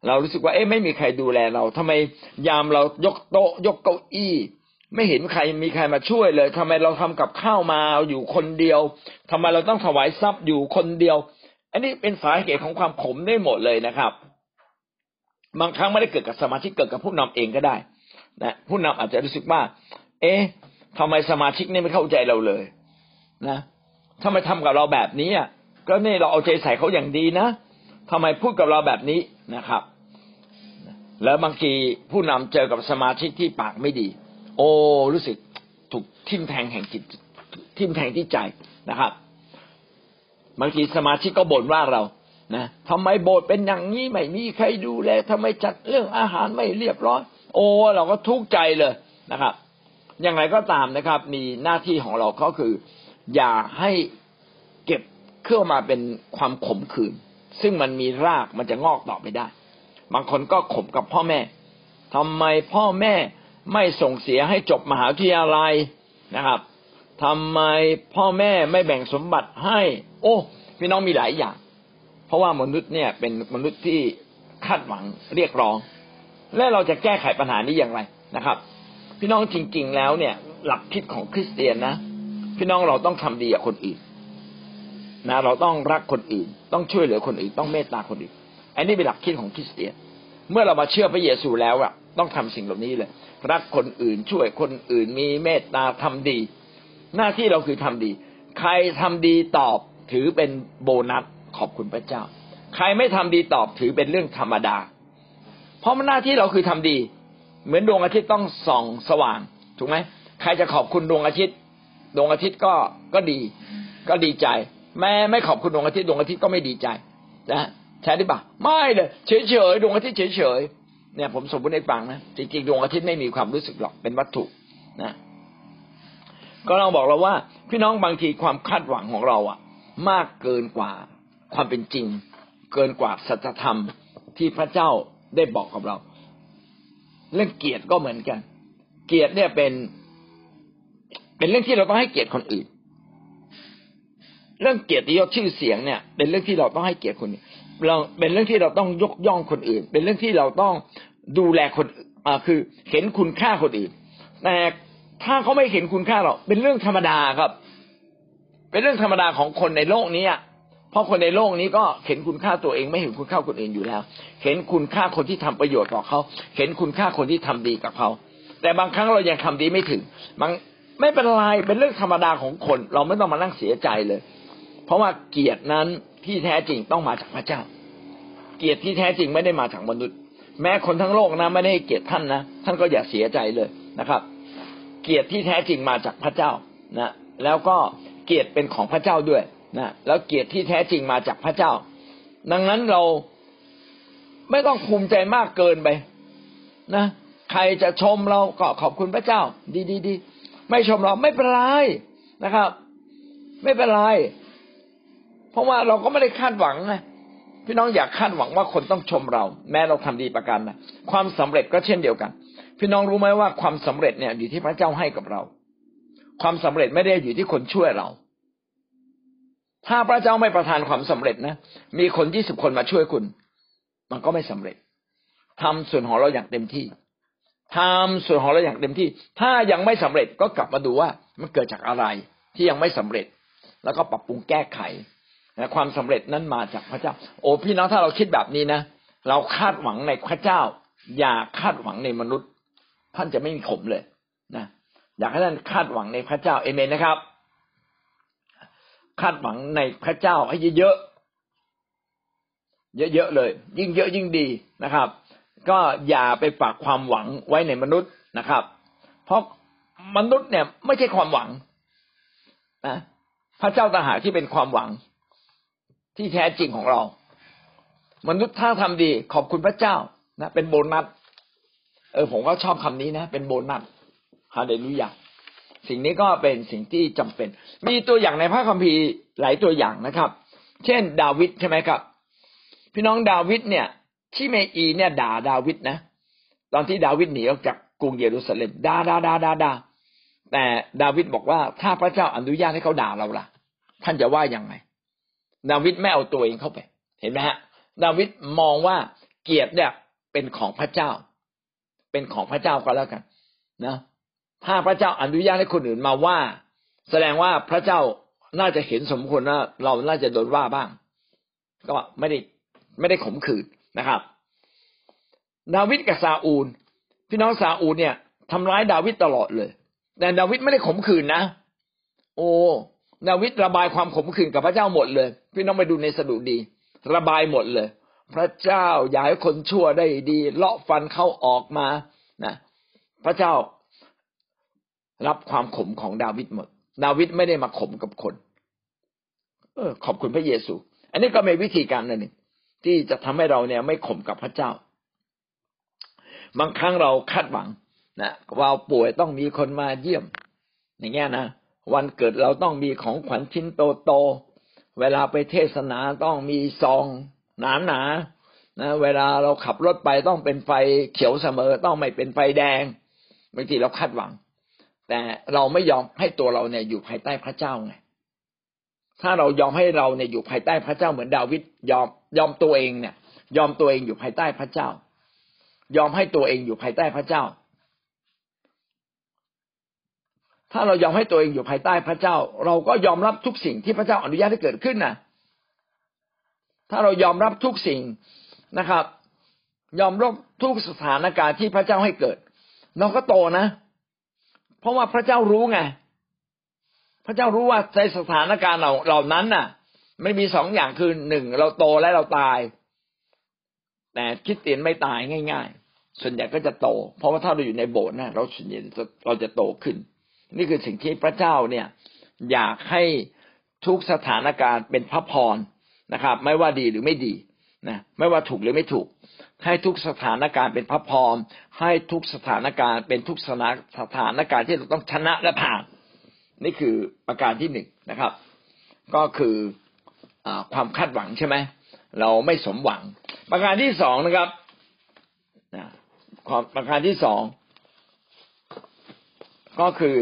เรารู้สึกว่าเอ๊ะไม่มีใครดูแลเราทำไมยามเรายกโต๊ะยกเก้าอี้ ไม่เห็นใครมีใครมาช่วยเลยทำไมเราทำกับข้าวมาอยู่คนเดียวทำไมเราต้องถวายทรัพย์อยู่คนเดียว อันนี้เป็นสาเหตุของความขมได้หมดเลยนะครับ บางครั้งไม่ได้เกิดกับสมาชิกเกิดกับผู้นำเองก็ได้ นะ ผู้นำอาจจะรู้สึกว่า เอ๊ะทำไมสมาชิกนี่ไม่เข้าใจเราเลย นะทำไมทำกับเราแบบนี้อะก็นี่เราเอาใจใส่เขาอย่างดีนะทำไมพูดกับเราแบบนี้นะครับ แล้วบางทีผู้นำเจอกับสมาชิกที่ปากไม่ดี โอ้รู้สึกถูกทิ่มแทงแห่งจิตทิ่มแทงที่ใจนะครับบางทีสมาชิกก็บ่นว่าเรานะทำไมโบสถ์เป็นอย่างนี้ไม่มีใครดูแลทำไมจัดเรื่องอาหารไม่เรียบร้อย โอ้เราก็ทุกข์ใจเลยนะครับ อย่างไรก็ตามนะครับ มีหน้าที่ของเราก็คือ อย่าให้เก็บเครื่องมาเป็นความขมขื่นซึ่งมันมีรากมันจะงอกต่อไปได้ บางคนก็ขมกับพ่อแม่ทำไมพ่อแม่ ไม่ส่งเสียให้จบมหาวิทยาลัยนะครับทำไมพ่อแม่ไม่แบ่งสมบัติให้ โอ้พี่น้องมีหลายอย่าง เพราะว่ามนุษย์เนี่ยเป็นมนุษย์ที่คาดหวังเรียกร้อง และเราจะแก้ไขปัญหานี้อย่างไรนะครับ พี่น้องจริง ๆ แล้วเนี่ย หลักคิดของคริสเตียนนะ พี่น้องเราต้องทำดีกับคนอื่นนะเราต้องรักคนอื่น ต้องช่วยเหลือคนอื่น ต้องเมตตาคนอื่น อันนี้เป็นหลักคิดของคริสเตียน เมื่อเรามาเชื่อพระเยซูแล้วอะ ต้องทำสิ่งเหล่านี้เลย รักคนอื่นช่วยคนอื่นมีเมตตาทำดี หน้าที่เราคือทำดี ใครทำดีตอบถือเป็นโบนัสขอบคุณพระเจ้า ใครไม่ทำดีตอบถือเป็นเรื่องธรรมดา เพราะมันหน้าที่เราคือทำดี เหมือนดวงอาทิตย์ต้องส่องสว่างถูกไหมใครจะขอบคุณดวงอาทิตย์ดวงอาทิตย์ก็ก็ดี ก็ดีใจ แม้ไม่ขอบคุณดวงอาทิตย์ดวงอาทิตย์ก็ไม่ดีใจนะใช่หรือเปล่าไม่เลยเฉยเฉยดวงอาทิตย์เฉยเฉย เนี่ยผมสมมติให้ฟังนะจริงๆดวงอาทิตย์ไม่มีความรู้สึกหรอกเป็นวัตถุนะ ก็เราบอกเราว่า พี่น้องบางทีความคาดหวังของเราอะมากเกินกว่าความเป็นจริง เกินกว่าสัจธรรมที่พระเจ้าได้บอกกับเรา เรื่องเกียรติก็เหมือนกัน เกียรติเนี่ยเป็น เป็นเรื่องที่เราต้องให้เกียรติคนอื่น เรื่องเกียรติยศชื่อเสียงเนี่ย เป็นเรื่องที่เราต้องให้เกียรติคนอื่น เราเป็นเรื่องที่เราต้องยกย่องคนอื่น เป็นเรื่องที่เราต้องดูแลคนอ่าคือเห็นคุณค่าคนอื่น แต่ถ้าเขาไม่เห็นคุณค่าเราเป็นเรื่องธรรมดาครับ เป็นเรื่องธรรมดาของคนในโลกนี้เพราะคนในโลกนี้ก็เห็นคุณค่าตัวเองไม่เห็นคุณค่าคนอื่นอยู่แล้ว เห็นคุณค่าคนที่ทำประโยชน์ต่อเขา เห็นคุณค่าคนที่ทำดีกับเขา แต่บางครั้งเรายังทำดีไม่ถึงบางไม่เป็นไรเป็นเรื่องธรรมดาของคน เราไม่ต้องมานั่งเสียใจเลย เพราะว่าเกียรตินั้นที่แท้จริงต้องมาจากพระเจ้า เกียรติที่แท้จริงไม่ได้มาจากมนุษย์ แม้คนทั้งโลกนะไม่ได้เกียรติท่านนะท่านก็อย่าเสียใจเลยนะครับ เกียรติที่แท้จริงมาจากพระเจ้านะแล้วก็เกียรติเป็นของพระเจ้าด้วยนะแล้วเกียรติที่แท้จริงมาจากพระเจ้า ดังนั้นเราไม่ต้องภูมิใจมากเกินไปนะใครจะชมเราก็ขอบคุณพระเจ้า ดีดีดีไม่ชมเราไม่เป็นไรนะครับ ไม่เป็นไรเพราะว่าเราก็ไม่ได้คาดหวังนะ พี่น้องอยากคาดหวังว่าคนต้องชมเรา แม้เราทำดีประการนะความสำเร็จก็เช่นเดียวกัน พี่น้องรู้ไหมว่าความสำเร็จเนี่ยอยู่ที่พระเจ้าให้กับเรา ความสำเร็จไม่ได้อยู่ที่คนช่วยเรา ถ้าพระเจ้าไม่ประทานความสำเร็จนะ มีคนยี่สิบคนมาช่วยคุณ มันก็ไม่สำเร็จทำส่วนของเราอย่างเต็มที่ทำส่วนของเราอย่างเต็มที่ ถ้ายังไม่สำเร็จก็กลับมาดูว่ามันเกิดจากอะไรที่ยังไม่สำเร็จ แล้วก็ปรับปรุงแก้ไข นะความสำเร็จนั้นมาจากพระเจ้า โอ้พี่น้องถ้าเราคิดแบบนี้นะเราคาดหวังในพระเจ้า อย่าคาดหวังในมนุษย์ ท่านจะไม่มีขมเลยนะอยากให้ท่านคาดหวังในพระเจ้าเอเมนนะครับ คาดหวังในพระเจ้าให้เยอะๆเยอะๆเลย ยิ่งเยอะยิ่งดีนะครับ ก็อย่าไปฝากความหวังไว้ในมนุษย์นะครับ เพราะมนุษย์เนี่ย ไม่ใช่ความหวังนะพระเจ้าตาหากที่เป็นความหวัง ที่แท้จริงของเรา มนุษย์ถ้าทำดี ขอบคุณพระเจ้านะ เป็นโบนัสเออผมก็ชอบคำนี้นะ เป็นโบนัสฮาเลลูยาสิ่งนี้ก็เป็นสิ่งที่จำเป็น มีตัวอย่างในพระคัมภีร์หลายตัวอย่างนะครับ เช่น ดาวิดใช่ไหมครับ พี่น้องดาวิดเนี่ยที่เมอีเนี่ยด่าดาวิดนะ ตอนที่ดาวิดหนีออกจากกรุงเยรูซาเล็มด่าด่าด่าด่าด่าแต่ดาวิดบอกว่าถ้าพระเจ้าอนุญาตให้เขาด่าเราล่ะ ท่านจะว่ายังไง ดาวิดไม่เอาตัวเองเข้าไป เห็นไหมฮะ ดาวิดมองว่าเกียรติเนี่ยเป็นของพระเจ้า เป็นของพระเจ้าก็แล้วกัน นะ ถ้าพระเจ้าอนุญาตให้คนอื่นมาว่า แสดงว่าพระเจ้าน่าจะเห็นสมควรว่าเราน่าจะโดนว่าบ้าง ก็ไม่ได้ไม่ได้ขมขื่นนะครับ ดาวิดกับซาอูล พี่น้องซาอูลเนี่ยทำร้ายดาวิดตลอดเลย แต่ดาวิดไม่ได้ขมขื่นนะ โอ้ ดาวิดระบายความขมขื่นกับพระเจ้าหมดเลย พี่น้องไปดูในสดุดี ระบายหมดเลย พระเจ้าอยากให้คนชั่วได้ดี เลาะฟันเข้าออกมานะพระเจ้ารับความขมของดาวิดหมด ดาวิดไม่ได้มาขมกับคน เออ ขอบคุณพระเยซู อันนี้ก็เป็นวิธีการหนึ่งที่จะทำให้เราเนี่ยไม่ขมกับพระเจ้า บางครั้งเราคาดหวังนะว่าป่วยต้องมีคนมาเยี่ยม อย่างเงี้ยนะ วันเกิดเราต้องมีของขวัญชิ้นโตโตเวลาไปเทศนาต้องมีซองหนาหนานะเวลาเราขับรถไปต้องเป็นไฟเขียวเสมอ ต้องไม่เป็นไฟแดงบางทีเราคาดหวัง แต่เราไม่ยอมให้ตัวเราเนี่ยอยู่ภายใต้พระเจ้าไงถ้าเรายอมให้เราเนี่ยอยู่ภายใต้พระเจ้าเหมือนดาวิดยอมยอมตัวเองเนี่ย ยอมตัวเองอยู่ภายใต้พระเจ้า ยอมให้ตัวเองอยู่ภายใต้พระเจ้า ถ้าเรายอมให้ตัวเองอยู่ภายใต้พระเจ้า เราก็ยอมรับทุกสิ่งที่พระเจ้าอนุญาตให้เกิดขึ้นนะถ้าเรายอมรับทุกสิ่งนะครับ ยอมรับทุกสถานการณ์ที่พระเจ้าให้เกิด เราก็โตนะ เพราะว่าพระเจ้ารู้ไงพระเจ้ารู้ว่าในสถานการณ์เหล่าเหล่านั้นน่ะ ไม่มีสองอย่างคือหนึ่งเราโตและเราตาย แต่คิดเตียนไม่ตายง่าย ๆ ส่วนใหญ่ก็จะโต เพราะว่าถ้าเราอยู่ในโบสถ์นะเราส่วนใหญ่เราจะโตขึ้น นี่คือสิ่งที่พระเจ้าเนี่ยอยากให้ทุกสถานการณ์เป็นพระพรนะครับ ไม่ว่าดีหรือไม่ดีนะไม่ว่าถูกหรือไม่ถูก ให้ทุกสถานการณ์เป็นพระพรให้ทุกสถานการณ์เป็นทุกสถานสถานการณ์ที่เราต้องชนะและผ่าน นี่คือประการที่หนึ่งนะครับ ก็คืออความคาดหวังใช่ไหมเราไม่สมหวัง ประการที่สองนะครับความประการที่สอง ก็คือ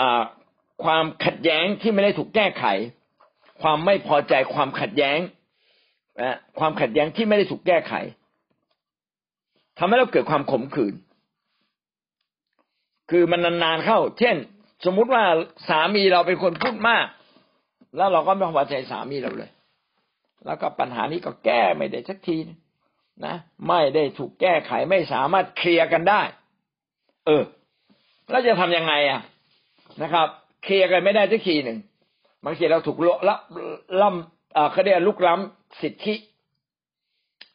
อความขัดแย้งที่ไม่ได้ถูกแก้ไข ความไม่พอใจความขัดแย้งความขัดแย้งที่ไม่ได้ถูกแก้ไขทำให้เราเกิดความขมขื่นคือมันนานๆเข้า เช่น สมมุติว่าสามีเราเป็นคนพูดมาก แล้วเราก็ไม่พอใจสามีเราเลย แล้วก็ปัญหานี้ก็แก้ไม่ได้สักทีนะ ไม่ได้ถูกแก้ไขไม่สามารถเคลียร์กันได้ เออ แล้วจะทํำยังไงอะนะครับ เคลียร์กันไม่ได้สักทีหนึ่งบางทีเราถูกละล่ำเขาเรียกลุกล้ำสิทธิ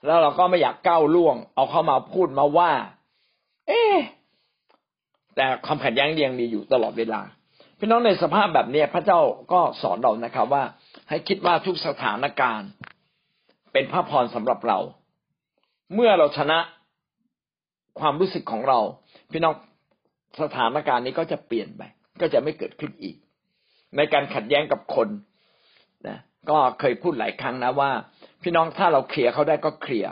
แล้วเราก็ไม่อยากก้าวล่วง เอาเข้ามาพูดมาว่า เอ๊แต่ความขัดแย้งยังมีอยู่ตลอดเวลาพี่น้องในสภาพแบบนี้พระเจ้าก็สอนเรานะครับ ว่าให้คิดว่าทุกสถานการณ์ เป็นพระพรสำหรับเรา เมื่อเราชนะความรู้สึกของเรา พี่น้อง สถานการณ์นี้ก็จะเปลี่ยนไปก็จะไม่เกิดขึ้นอีก ในการขัดแย้งกับคนนะก็เคยพูดหลายครั้งนะว่า พี่น้องถ้าเราเคลียร์เขาได้ก็เคลียร์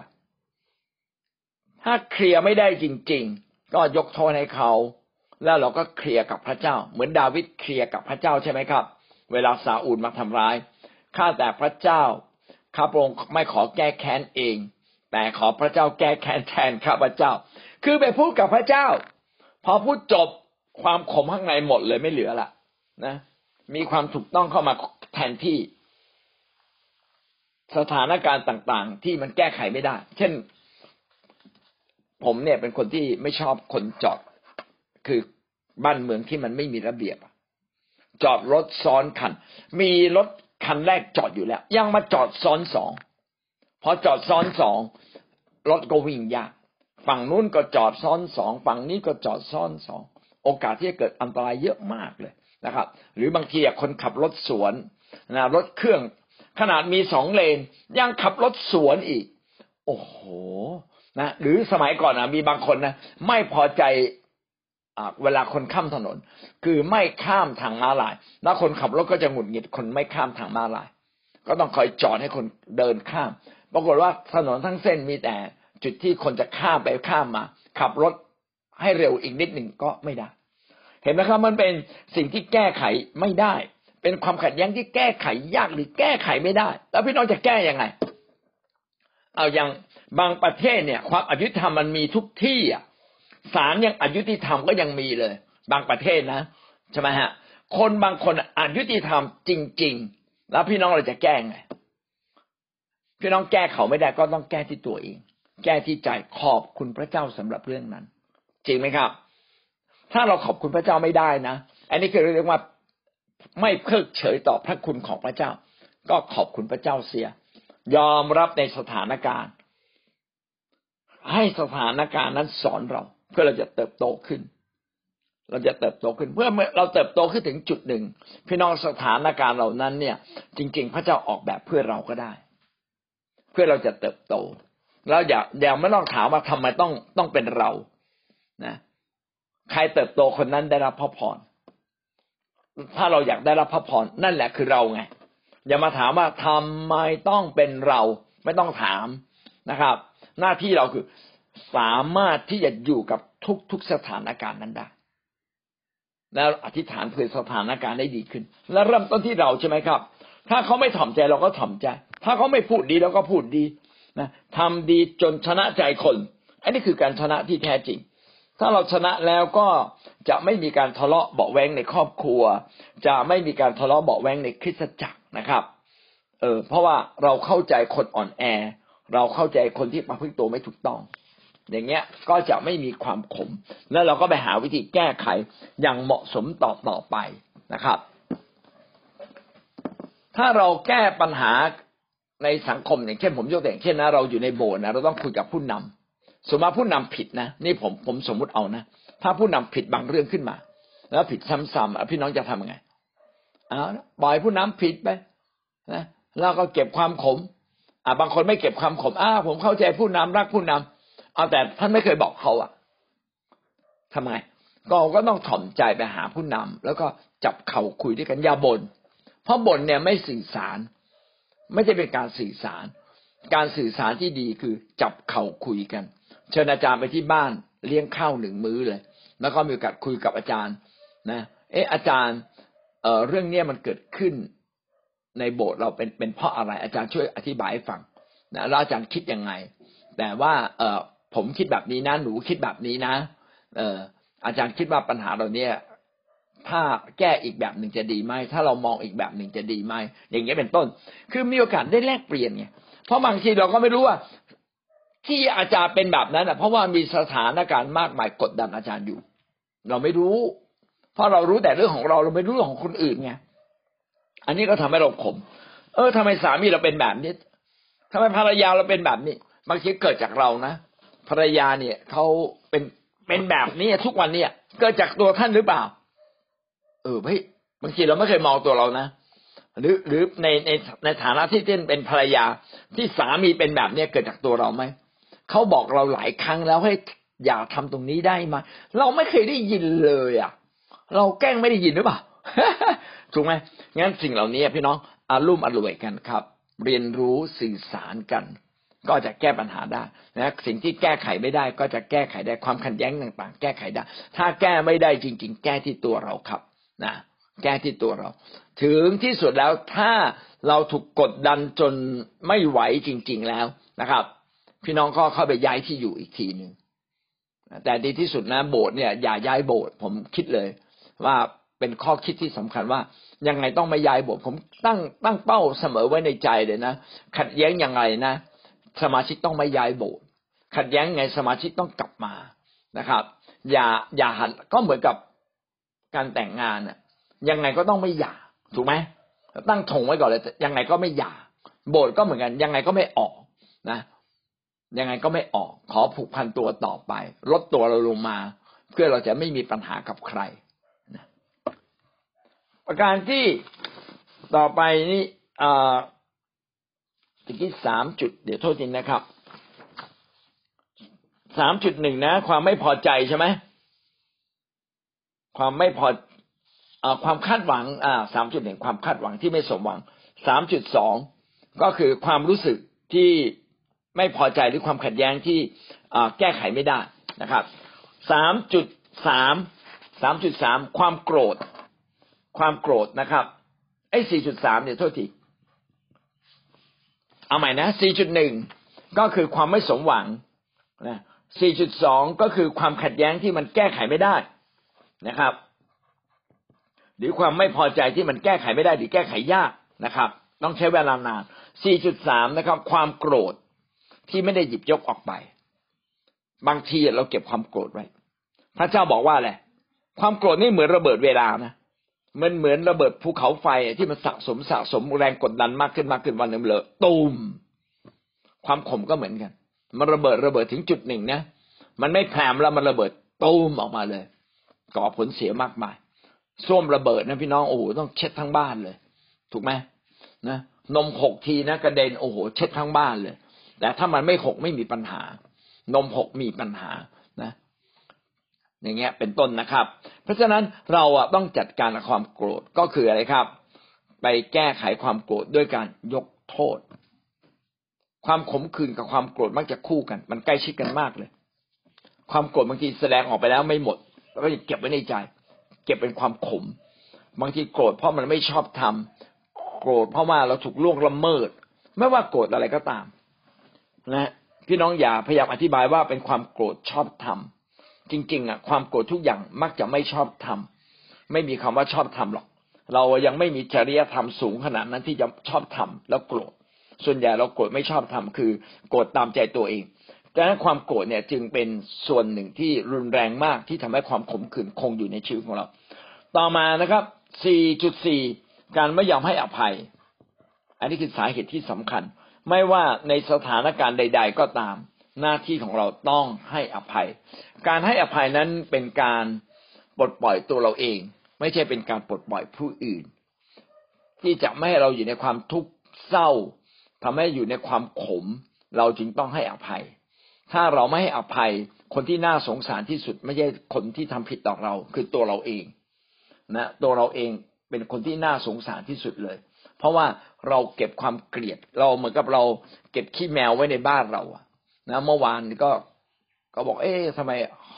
ถ้าเคลียร์ไม่ได้จริง ๆ ก็ยกโทษให้เขา แล้วเราก็เคลียร์กับพระเจ้า เหมือนดาวิดเคลียร์กับพระเจ้าใช่ไหมครับ เวลาซาอูลมาทำร้ายข้าแต่พระเจ้าข้าพระองค์ไม่ขอแก้แค้นเอง แต่ขอพระเจ้าแก้แค้นแทนข้าพระเจ้า คือไปพูดกับพระเจ้า พอพูดจบความขมข้างในหมดเลยไม่เหลือละนะ มีความถูกต้องเข้ามาแทนที่ สถานการณ์ต่างๆ ที่มันแก้ไขไม่ได้ เช่น ผมเนี่ยเป็นคนที่ไม่ชอบคนจอด คือบ้านเมืองที่มันไม่มีระเบียบจอดรถซ้อนคัน มีรถคันแรกจอดอยู่แล้ว ยังมาจอดซ้อนสองพอจอดซ้อนสองรถก็วิ่งยาก ฝั่งนู้นก็จอดซ้อนสองฝั่งนี้ก็จอดซ้อนสองโอกาสที่จะเกิดอันตรายเยอะมากเลยนะครับ หรือบางทีคนขับรถสวนนะรถเครื่อง ขนาดมีสองเลน ยังขับรถสวนอีก โอ้โหนะหรือสมัยก่อนนะมีบางคนนะไม่พอใจเวลาคนข้ามถนน คือไม่ข้ามทางม้าลาย แล้วคนขับรถก็จะหงุดหงิดคนไม่ข้ามทางม้าลาย ก็ต้องคอยจอดให้คนเดินข้าม ปรากฏว่าถนนทั้งเส้นมีแต่ จุดที่คนจะข้ามไปข้ามมา ขับรถให้เร็วอีกนิดหนึ่งก็ไม่ได้ เห็นไหมครับมันเป็นสิ่งที่แก้ไขไม่ได้ เป็นความขัดแย้งที่แก้ไขยากหรือแก้ไขไม่ได้ แล้วพี่น้องจะแก้ยังไง เอาอย่างบางประเทศเนี่ย ความอายุธรรมมันมีทุกที่อะศาลยังอายุติธรรมก็ยังมีเลย บางประเทศนะใช่ไหมฮะ คนบางคนอายุติธรรมจริง ๆ แล้วพี่น้องเราจะแก้ไงพี่น้องแก้เขาไม่ได้ก็ต้องแก้ที่ตัวเอง แก้ที่ใจขอบคุณพระเจ้าสำหรับเรื่องนั้น จริงไหมครับ ถ้าเราขอบคุณพระเจ้าไม่ได้นะ อันนี้คือเรียกว่าไม่เพิกเฉยต่อพระคุณของพระเจ้า ก็ขอบคุณพระเจ้าเสีย ยอมรับในสถานการณ์ ให้สถานการณ์นั้นสอนเรา เพื่อเราจะเติบโตขึ้น เราจะเติบโตขึ้นเพื่อเราเติบโตขึ้นถึงจุดหนึ่ง พี่น้องสถานการณ์เหล่านั้นเนี่ย จริง ๆ พระเจ้าออกแบบเพื่อเราก็ได้ เพื่อเราจะเติบโต แล้วอย่าอย่าไม่ต้องถามว่าทำไมต้องต้องเป็นเรานะ ใครเติบโตคนนั้นได้รับพระพรถ้าเราอยากได้รับพระพรนั่นแหละคือเราไงอย่ามาถามว่าทำไมต้องเป็นเราไม่ต้องถามนะครับ หน้าที่เราคือสามารถที่จะอยู่กับทุกๆสถานการณ์นั้นได้แล้วอธิษฐานเพื่อสถานการณ์ได้ดีขึ้น แล้วเริ่มต้นที่เราใช่ไหมครับ ถ้าเขาไม่ถ่อมใจเราก็ถ่อมใจ ถ้าเขาไม่พูดดีเราก็พูดดี นะทำดีจนชนะใจคน อันนี้คือการชนะที่แท้จริง ถ้าเราชนะแล้วก็จะไม่มีการทะเลาะเบาแวงในครอบครัว จะไม่มีการทะเลาะเบาแวงในคริสตจักรนะครับ เออ เพราะว่าเราเข้าใจคนอ่อนแอ เราเข้าใจคนที่ประพฤติตัวไม่ถูกต้อง อย่างเงี้ยก็จะไม่มีความขม แล้วเราก็ไปหาวิธีแก้ไขอย่างเหมาะสมต่อต่อไปนะครับถ้าเราแก้ปัญหา ในสังคมอย่างเช่นผมยกตัวอย่างเช่นนะเราอยู่ในโบสถ์นะเราต้องคุยกับผู้นำสมมติผู้นำผิดนะนี่ผมผมสมมุติเอานะถ้าผู้นำผิดบางเรื่องขึ้นมา แล้วผิดซ้ำๆพี่น้องจะทำยังไงเอาปล่อยผู้นำผิดไปนะแล้วก็เก็บความขมอ่าบางคนไม่เก็บความขมอ้าผมเข้าใจผู้นำรักผู้นำเอาแต่ท่านไม่เคยบอกเขาอะทำไงก็ก็ต้องถ่อมใจไปหาผู้นำแล้วก็จับเข่าคุยด้วยกันอย่าบน่นเพราะบ่นเนี่ยไม่สื่อสาร ไม่ใช่เป็นการสื่อสาร การสื่อสารที่ดีคือจับเข่าคุยกัน เชิญอาจารย์ไปที่บ้านเลี้ยงข้าวหนึ่งมื้อเลย แล้วก็มีโอกาสคุยกับอาจารย์นะ เอออาจารย์เอ่อเรื่องเนี้ยมันเกิดขึ้นในโบสถ์เราเป็นเป็นเพราะอะไร อาจารย์ช่วยอธิบายให้ฟังนะแล้วอาจารย์คิดยังไง แต่ว่าเออผมคิดแบบนี้นะหนูคิดแบบนี้นะ เอออาจารย์คิดว่าปัญหาเราเนี่ย ถ้าแก้อีกแบบหนึ่งจะดีไหมถ้าเรามองอีกแบบหนึ่งจะดีไหมอย่างเงี้ยเป็นต้น คือมีโอกาสได้แลกเปลี่ยนไงเพราะบางทีเราก็ไม่รู้ว่าที่อาจารย์เป็นแบบนั้นอะเพราะว่ามีสถานการณ์มากมายกดดันอาจารย์อยู่ เราไม่รู้ เพราะเรารู้แต่เรื่องของเราเราไม่รู้เรื่องของคนอื่นไงอันนี้ก็ทำให้เราขม เออทำไมสามีเราเป็นแบบนี้ทำไมภรรยาเราเป็นแบบนี้ บางทีเกิดจากเรานะ ภรรยาเนี่ยเขาเป็นเป็นแบบนี้ทุกวันเนี่ย เกิดจากตัวท่านหรือเปล่า เออเฮ้ยบางทีเราไม่เคยมองตัวเรานะหรือหรือในในในฐานะที่เต้นเป็นภรรยาที่สามีเป็นแบบเนี้ยเกิดจากตัวเราไหมเขาบอกเราหลายครั้งแล้วให้อย่าทำตรงนี้ได้ไหมเราไม่เคยได้ยินเลยอะ เราแกล้งไม่ได้ยินหรือเปล่าถูกไหมงั้นสิ่งเหล่านี้พี่น้องอารุ่มอร่วยกันครับ เรียนรู้สื่อสารกัน ก็จะแก้ปัญหาได้นะสิ่งที่แก้ไขไม่ได้ก็จะแก้ไขได้ความขัดแย้งต่าง ๆ แก้ไขได้ ถ้าแก้ไม่ได้จริง ๆ แก้ที่ตัวเราครับ นะแก้ที่ตัวเรา ถึงที่สุดแล้วถ้าเราถูกกดดันจนไม่ไหวจริง ๆแล้วนะครับ พี่น้องก็เข้าไปย้ายที่อยู่อีกทีหนึ่งแต่ดีที่สุดนะโบสถ์เนี่ยอย่าย้ายโบสถ์ผมคิดเลย ว่าเป็นข้อคิดที่สำคัญว่ายังไงต้องไม่ย้ายโบสถ์ผมตั้งตั้งเป้าเสมอไว้ในใจเลยนะขัดแย้งยังไงนะ สมาชิกต้องไม่ย้ายโบสถ์ขัดแย้งไงสมาชิกต้องกลับมานะครับ อย่าอย่าหันก็เหมือนกับ การแต่งงานอะยังไงก็ต้องไม่หย่าถูกไหมตั้งถงไว้ก่อนเลยยังไงก็ไม่หย่าโบสถ์ก็เหมือนกัน ยังไงก็ไม่ออกนะยังไงก็ไม่ออก ขอผูกพันตัวต่อไป ลดตัวเราลงมา เพื่อเราจะไม่มีปัญหากับใครนะประการที่ต่อไปนี่อ่าตะกี้สามจุด เดี๋ยวโทษทีนะครับสามจุดหนึ่งนะ ความไม่พอใจใช่ไหม ความไม่พอความคาดหวังสามจุดหนึ่งความคาดหวังที่ไม่สมหวังสามจุดสองก็คือความรู้สึกที่ไม่พอใจหรือความขัดแย้งที่แก้ไขไม่ได้นะครับสามจุดสามสามจุดสามความโกรธ ความโกรธนะครับไอ้สี่จุดสามเนี่ยโทษทีเอาใหม่นะสี่จุดหนึ่งก็คือความไม่สมหวังนะสี่จุดสองก็คือความขัดแย้งที่มันแก้ไขไม่ได้ นะครับ หรือความไม่พอใจที่มันแก้ไขไม่ได้หรือแก้ไขยากนะครับ ต้องใช้เวลานานสี่จุดสามนะครับ ความโกรธที่ไม่ได้หยิบยกออกไป บางทีเราเก็บความโกรธไว้ พระเจ้าบอกว่าอะไรความโกรธนี่เหมือนระเบิดเวลานะมันเหมือนระเบิดภูเขาไฟที่มันสะสมสะสมแรงกดดันมากขึ้นมากขึ้นวันหนึ่งเลยตูมความขมก็เหมือนกัน มันระเบิดระเบิดถึงจุดหนึ่งนะมันไม่แผลมแล้วมันระเบิดตูมออกมาเลย ก่อผลเสียมากมายส้วมระเบิดนะพี่น้องโอ้โหต้องเช็ดทั้งบ้านเลย ถูกไหมนะนมหกทีนะกระเด็นโอ้โหเช็ดทั้งบ้านเลย แต่ถ้ามันไม่หกไม่มีปัญหา นมหกมีปัญหานะอย่างเงี้ยเป็นต้นนะครับ เพราะฉะนั้นเราอะต้องจัดการกับความโกรธก็คืออะไรครับ ไปแก้ไขความโกรธด้วยการยกโทษ ความขมขื่นกับความโกรธมักจะคู่กัน มันใกล้ชิดกันมากเลย ความโกรธบางทีแสดงออกไปแล้วไม่หมด แล้วก็เก็บไว้ในใจ เก็บเป็นความขม บางทีโกรธเพราะมันไม่ชอบทำโกรธเพราะว่าเราถูกล่วงละเมิด ไม่ว่าโกรธอะไรก็ตาม นะพี่น้องอย่าพยายามอธิบายว่าเป็นความโกรธชอบธรรมจริง ๆอะความโกรธทุกอย่างมักจะไม่ชอบธรรมไม่มีคำว่าชอบธรรมหรอก เรายังไม่มีจริยธรรมสูงขนาดนั้นที่จะชอบธรรมแล้วโกรธส่วนใหญ่เราโกรธไม่ชอบธรรมคือ โกรธตามใจตัวเอง ดังนั้นความโกรธเนี่ยจึงเป็นส่วนหนึ่งที่รุนแรงมากที่ทำให้ความขมขื่นคงอยู่ในชีวิตของเรา ต่อมานะครับ 4.4 การไม่ยอมให้อภัย อันนี้คือสาเหตุที่สำคัญ ไม่ว่าในสถานการณ์ใด ๆ ก็ตาม หน้าที่ของเราต้องให้อภัย การให้อภัยนั้นเป็นการปลดปล่อยตัวเราเอง ไม่ใช่เป็นการปลดปล่อยผู้อื่น ที่จะไม่ให้เราอยู่ในความทุกข์เศร้าทำให้อยู่ในความขม เราจึงต้องให้อภัย ถ้าเราไม่ให้อภัย คนที่น่าสงสารที่สุด ไม่ใช่คนที่ทำผิดต่อเรา คือตัวเราเองนะตัวเราเองเป็นคนที่น่าสงสารที่สุดเลย เพราะว่าเราเก็บความเกลียด เราเหมือนกับเราเก็บขี้แมวไว้ในบ้านเราอะนะเมื่อวานก็ก็บอก เอ๊ะทำไม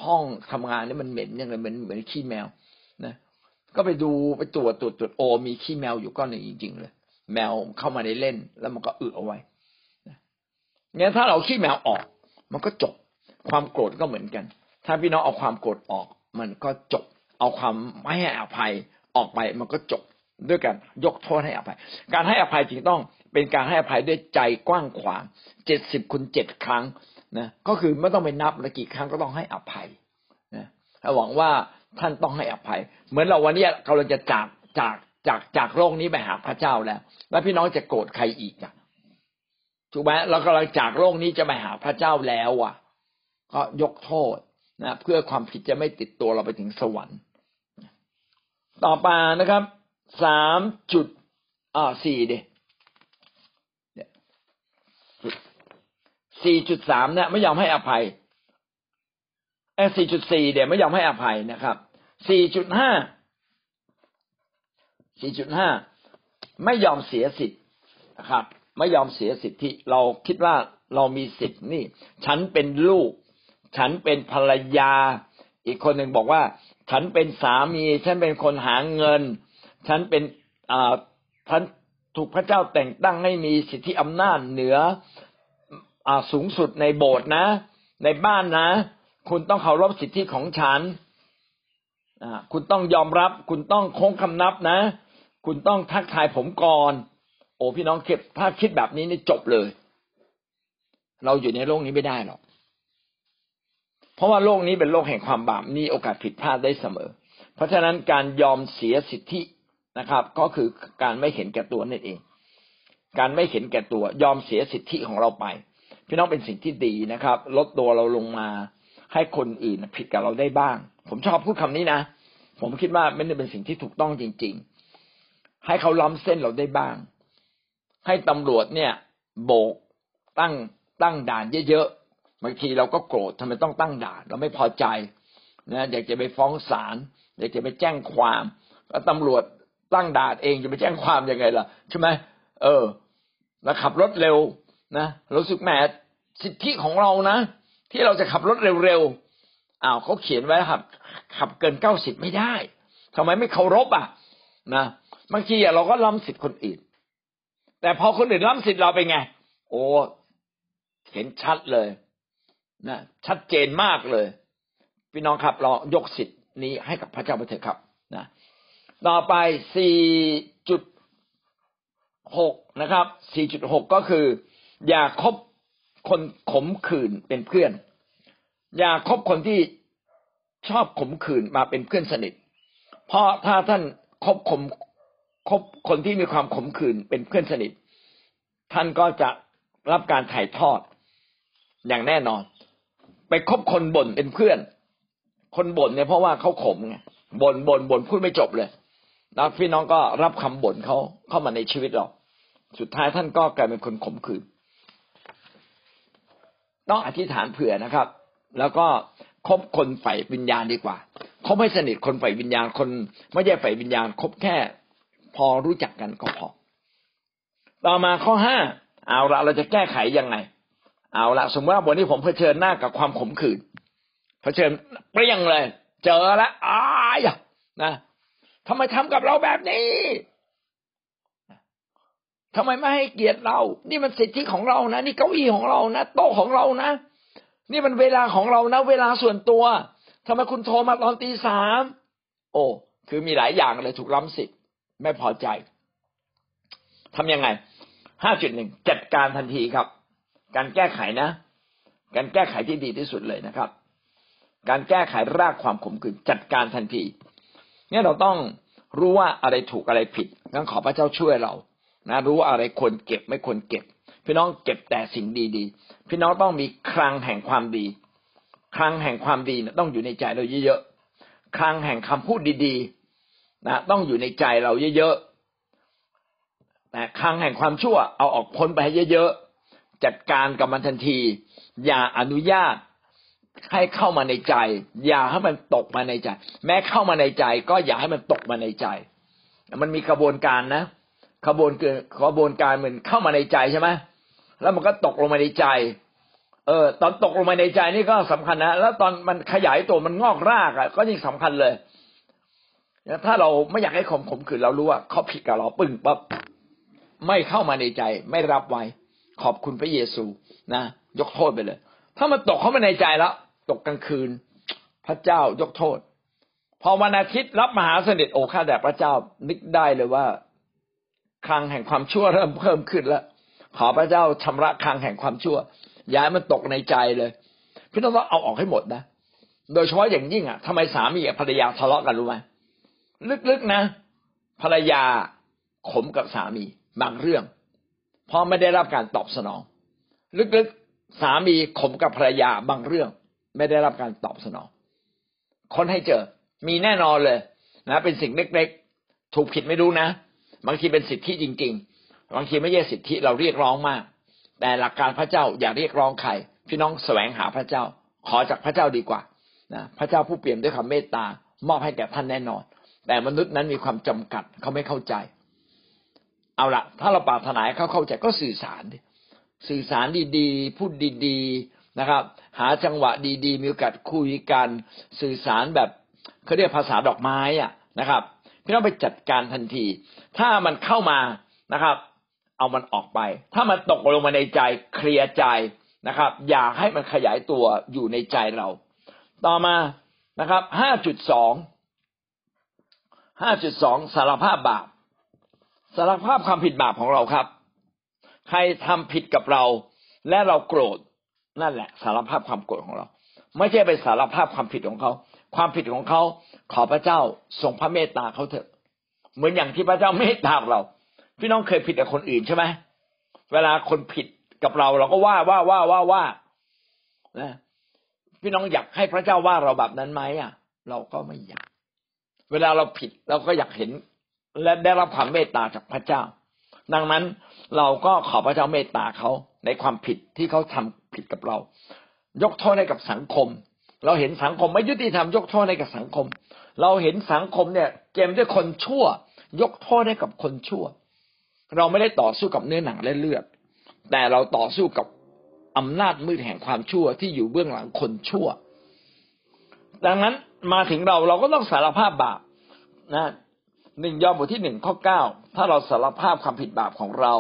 ห้องทำงานนี่มันเหม็นยังไงเหมือนเหมือนขี้แมวนะ ก็ไปดูไปตรวจตรวจตรวจโอ มีขี้แมวอยู่ก้อนหนึ่งจริง ๆ เลย แมวเข้ามาในเล่น แล้วมันก็อึเอาไว้เนี่ยถ้าเราขี้แมวออก มันก็จบ ความโกรธก็เหมือนกัน ถ้าพี่น้องเอาความโกรธออก มันก็จบ เอาความไม่ให้อภัยออกไปมันก็จบด้วยการยกโทษให้อภัย การให้อภัยจริงต้องเป็นการให้อภัยด้วยใจกว้างขวางเจ็ดสิบคูณเจ็ดครั้งนะก็คือไม่ต้องไปนับละกี่ครั้งก็ต้องให้อภัยนะหวังว่าท่านต้องให้อภัย เหมือนเราวันนี้เราจะจากจากจากจากโลกนี้ไปหาพระเจ้าแล้ว แล้วพี่น้องจะโกรธใครอีกอะ ถูกไหมเรากำลังจากโลกนี้จะไปหาพระเจ้าแล้วอะ ก็ยกโทษนะเพื่อความผิดจะไม่ติดตัวเราไปถึงสวรรค์ ต่อไปนะครับสามจุดอ่าสี่เดสี่จุดสามเนี่ยไม่ยอมให้อภัยเอสี่จุดสี่เดี๋ยไม่ยอมให้อภัยนะครับสี่จุดห้าสี่จุดห้าไม่ยอมเสียสิทธิ์นะครับ ไม่ยอมเสียสิทธิ เราคิดว่าเรามีสิทธิ์นี่ ฉันเป็นลูก ฉันเป็นภรรยา อีกคนหนึ่งบอกว่า ฉันเป็นสามี ฉันเป็นคนหาเงิน ฉันเป็นอ่าฉันถูกพระเจ้าแต่งตั้งให้มีสิทธิอำนาจเหนืออ่าสูงสุดในโบสถ์นะ ในบ้านนะ คุณต้องเคารพสิทธิของฉันคุณต้องยอมรับ คุณต้องโค้งคำนับนะ คุณต้องทักทายผมก่อน โอ้พี่น้องคิดถ้าคิดแบบนี้นี่จบเลย เราอยู่ในโลกนี้ไม่ได้หรอกเพราะว่าโลกนี้เป็นโลกแห่งความบาปมีโอกาสผิดพลาดได้เสมอ เพราะฉะนั้นการยอมเสียสิทธินะครับ ก็คือการไม่เห็นแก่ตัวนั่นเอง การไม่เห็นแก่ตัวยอมเสียสิทธิของเราไป พี่น้องเป็นสิ่งที่ดีนะครับ ลดตัวเราลงมา ให้คนอื่นผิดกับเราได้บ้าง ผมชอบพูดคำนี้นะผมคิดว่าไม่ได้เป็นสิ่งที่ถูกต้องจริง ๆ ให้เขาล้ำเส้นเราได้บ้าง ให้ตำรวจเนี่ย โบกตั้งตั้งด่านเยอะๆบางทีเราก็โกรธทำไมต้องตั้งด่าน เราไม่พอใจนะอยากจะไปฟ้องศาลอยากจะไปแจ้งความแล้วตำรวจตั้งด่านเองจะไปแจ้งความยังไงล่ะใช่ไหมเออแล้วขับรถเร็วนะเรู้สึกแหมสิทธิของเรานะ ที่เราจะขับรถเร็วๆอ้าวเขาเขียนไว้ครับ ขับเกินเก้าสิบไม่ได้ทำไมไม่เคารพอะนะบางทีเราก็ล้ำสิทธิคนอื่น แต่พอคนอื่นล้ำสิทธิเราไปไง โอ้เห็นชัดเลยนะชัดเจนมากเลย พี่น้องครับเรายกสิทธินี้ให้กับพระเจ้าไปเถอะครับนะต่อไป 4.6 นะครับ 4.6 ก็คือ อย่าคบคนขมขื่นเป็นเพื่อน อย่าคบคนที่ชอบขมขื่นมาเป็นเพื่อนสนิท เพราะถ้าท่านคบขม คบคนที่มีความขมขื่นเป็นเพื่อนสนิท ท่านก็จะรับการถ่ายทอดอย่างแน่นอน ไปคบคนบ่นเป็นเพื่อน คนบ่นเนี่ยเพราะว่าเขาขมไงบ่นบ่นบ่นพูดไม่จบเลยแล้วพี่น้องก็รับคำบ่นเขาเข้ามาในชีวิตเรา สุดท้ายท่านก็กลายเป็นคนขมขื่นต้องอธิษฐานเผื่อนะครับ แล้วก็คบคนใฝ่วิญญาณดีกว่าคบให้สนิทคนใฝ่วิญญาณคน ไม่ใช่ใฝ่วิญญาณคบแค่ พอรู้จักกันก็พอ ต่อมาข้อห้าเอาละเราจะแก้ไขยังไง เอาละสมมติว่าวันนี้ผมเผชิญหน้ากับความขมขื่นเผชิญเปรี้ยงเลย เจอแล้วอ้ายนะทำไมทำกับเราแบบนี้ทำไมไม่ให้เกียรติเรา นี่มันสิทธิของเรานะ นี่เก้าอี้ของเรานะ โต๊ะของเรานะ นี่มันเวลาของเรานะ เวลาส่วนตัวทำไมคุณโทรมาตอนตีสาม โอ้ คือมีหลายอย่างเลยถูกล้ำสิทธิ ไม่พอใจทำยังไงห้าจุดหนึ่งจัดการทันทีครับ การแก้ไขนะ การแก้ไขที่ดีที่สุดเลยนะครับ การแก้ไขรากความขมขื่นจัดการทันที เนี่ยเราต้องรู้ว่าอะไรถูกอะไรผิดงั้นขอพระเจ้าช่วยเรา นะ รู้อะไรควรเก็บไม่ควรเก็บ พี่น้องเก็บแต่สิ่งดีๆ พี่น้องต้องมีคลังแห่งความดี คลังแห่งความดีนะต้องอยู่ในใจเราเยอะๆ คลังแห่งคำพูดดีๆ นะต้องอยู่ในใจเราเยอะๆแต่คลังแห่งความชั่วเอาออกพ้นไปเยอะๆจัดการกับมันทันที อย่าอนุญาตให้เข้ามาในใจ อย่าให้มันตกมาในใจ แม้เข้ามาในใจ ก็อย่าให้มันตกมาในใจ มันมีกระบวนการนะขบวนเกิดขบวนการเหมือนเข้ามาในใจใช่ไหมแล้วมันก็ตกลงมาในใจ เออ ตอนตกลงมาในใจนี่ก็สำคัญนะ แล้วตอนมันขยายตัวมันงอกรากอะ ก็ยิ่งสำคัญเลย ถ้าเราไม่อยากให้ขมขมขืนเรารู้ว่าเขาผิดกับเราปึ้งปั๊บไม่เข้ามาในใจ ไม่รับไว้ ขอบคุณพระเยซูนะยกโทษไปเลย ถ้ามันตกเข้ามาในใจแล้วตกกลางคืน พระเจ้ายกโทษ พอวันอาทิตย์รับมหาสนิทโอ้ข้าแต่พระเจ้านึกได้เลยว่าคลังแห่งความชั่วเริ่มเพิ่มขึ้นแล้ว ขอพระเจ้าชำระคลังแห่งความชั่ว ย้ายมันตกในใจเลยพี่น้องต้องเอาออกให้หมดนะ โดยเฉพาะอย่างยิ่งอะทำไมสามีกับภรรยาทะเลาะกันรู้ไหม ลึกๆนะ ภรรยาขมกับสามีบางเรื่อง เพราะไม่ได้รับการตอบสนอง ลึกๆสามีขมกับภรรยาบางเรื่อง ไม่ได้รับการตอบสนอง คนให้เจอมีแน่นอนเลยนะเป็นสิ่งเล็กๆ ถูกผิดไม่รู้นะ บางทีเป็นสิทธิจริง ๆ บางทีไม่ใช่สิทธิเราเรียกร้องมาก แต่หลักการพระเจ้าอย่าเรียกร้องใครพี่น้องแสวงหาพระเจ้า ขอจากพระเจ้าดีกว่านะพระเจ้าผู้เปี่ยมด้วยความเมตตามอบให้แก่ท่านแน่นอน แต่มนุษย์นั้นมีความจำกัดเขาไม่เข้าใจ เอาละถ้าเราปรารถนาเขาเข้าใจก็สื่อสารสื่อสารดีๆ พูดดีๆนะครับ หาจังหวะดีๆ มีโอกาสคุยกัน สื่อสารแบบเขาเรียกภาษาดอกไม้อะนะครับพี่น้องไปจัดการทันที ถ้ามันเข้ามานะครับ เอามันออกไป ถ้ามันตกลงมาในใจเคลียร์ใจนะครับ อย่าให้มันขยายตัวอยู่ในใจเรา ต่อมานะครับห้าจุดสอง ห้าจุดสองสารภาพบาป สารภาพความผิดบาปของเราครับ ใครทำผิดกับเรา และเราโกรธนั่นแหละ สารภาพความโกรธของเรา ไม่ใช่ไปสารภาพความผิดของเขา ความผิดของเขาขอพระเจ้าทรงพระเมตตาเขาเถอะ เหมือนอย่างที่พระเจ้าเมตตาเรา พี่น้องเคยผิดกับคนอื่นใช่ไหมเวลาคนผิดกับเราเราก็ว่าว่าว่าว่าว่านะพี่น้องอยากให้พระเจ้าว่าเราแบบนั้นไหมอะ เราก็ไม่อยาก เวลาเราผิดเราก็อยากเห็น และได้รับความเมตตาจากพระเจ้า ดังนั้นเราก็ขอพระเจ้าเมตตาเขาในความผิดที่เขาทำผิดกับเรา ยกโทษให้กับสังคม เราเห็นสังคมไม่ยุติธรรมยกโทษให้กับสังคม เราเห็นสังคมเนี่ยเกมด้วยคนชั่ว ยกโทษให้กับคนชั่ว เราไม่ได้ต่อสู้กับเนื้อหนังและเลือดแต่เราต่อสู้กับอำนาจมืดแห่งความชั่วที่อยู่เบื้องหลังคนชั่ว ดังนั้น มาถึงเราเราก็ต้องสารภาพบาปนะหนึ่งยอห์นบทที่หนึ่งข้อเก้าถ้าเราสารภาพความผิดบาปของเรา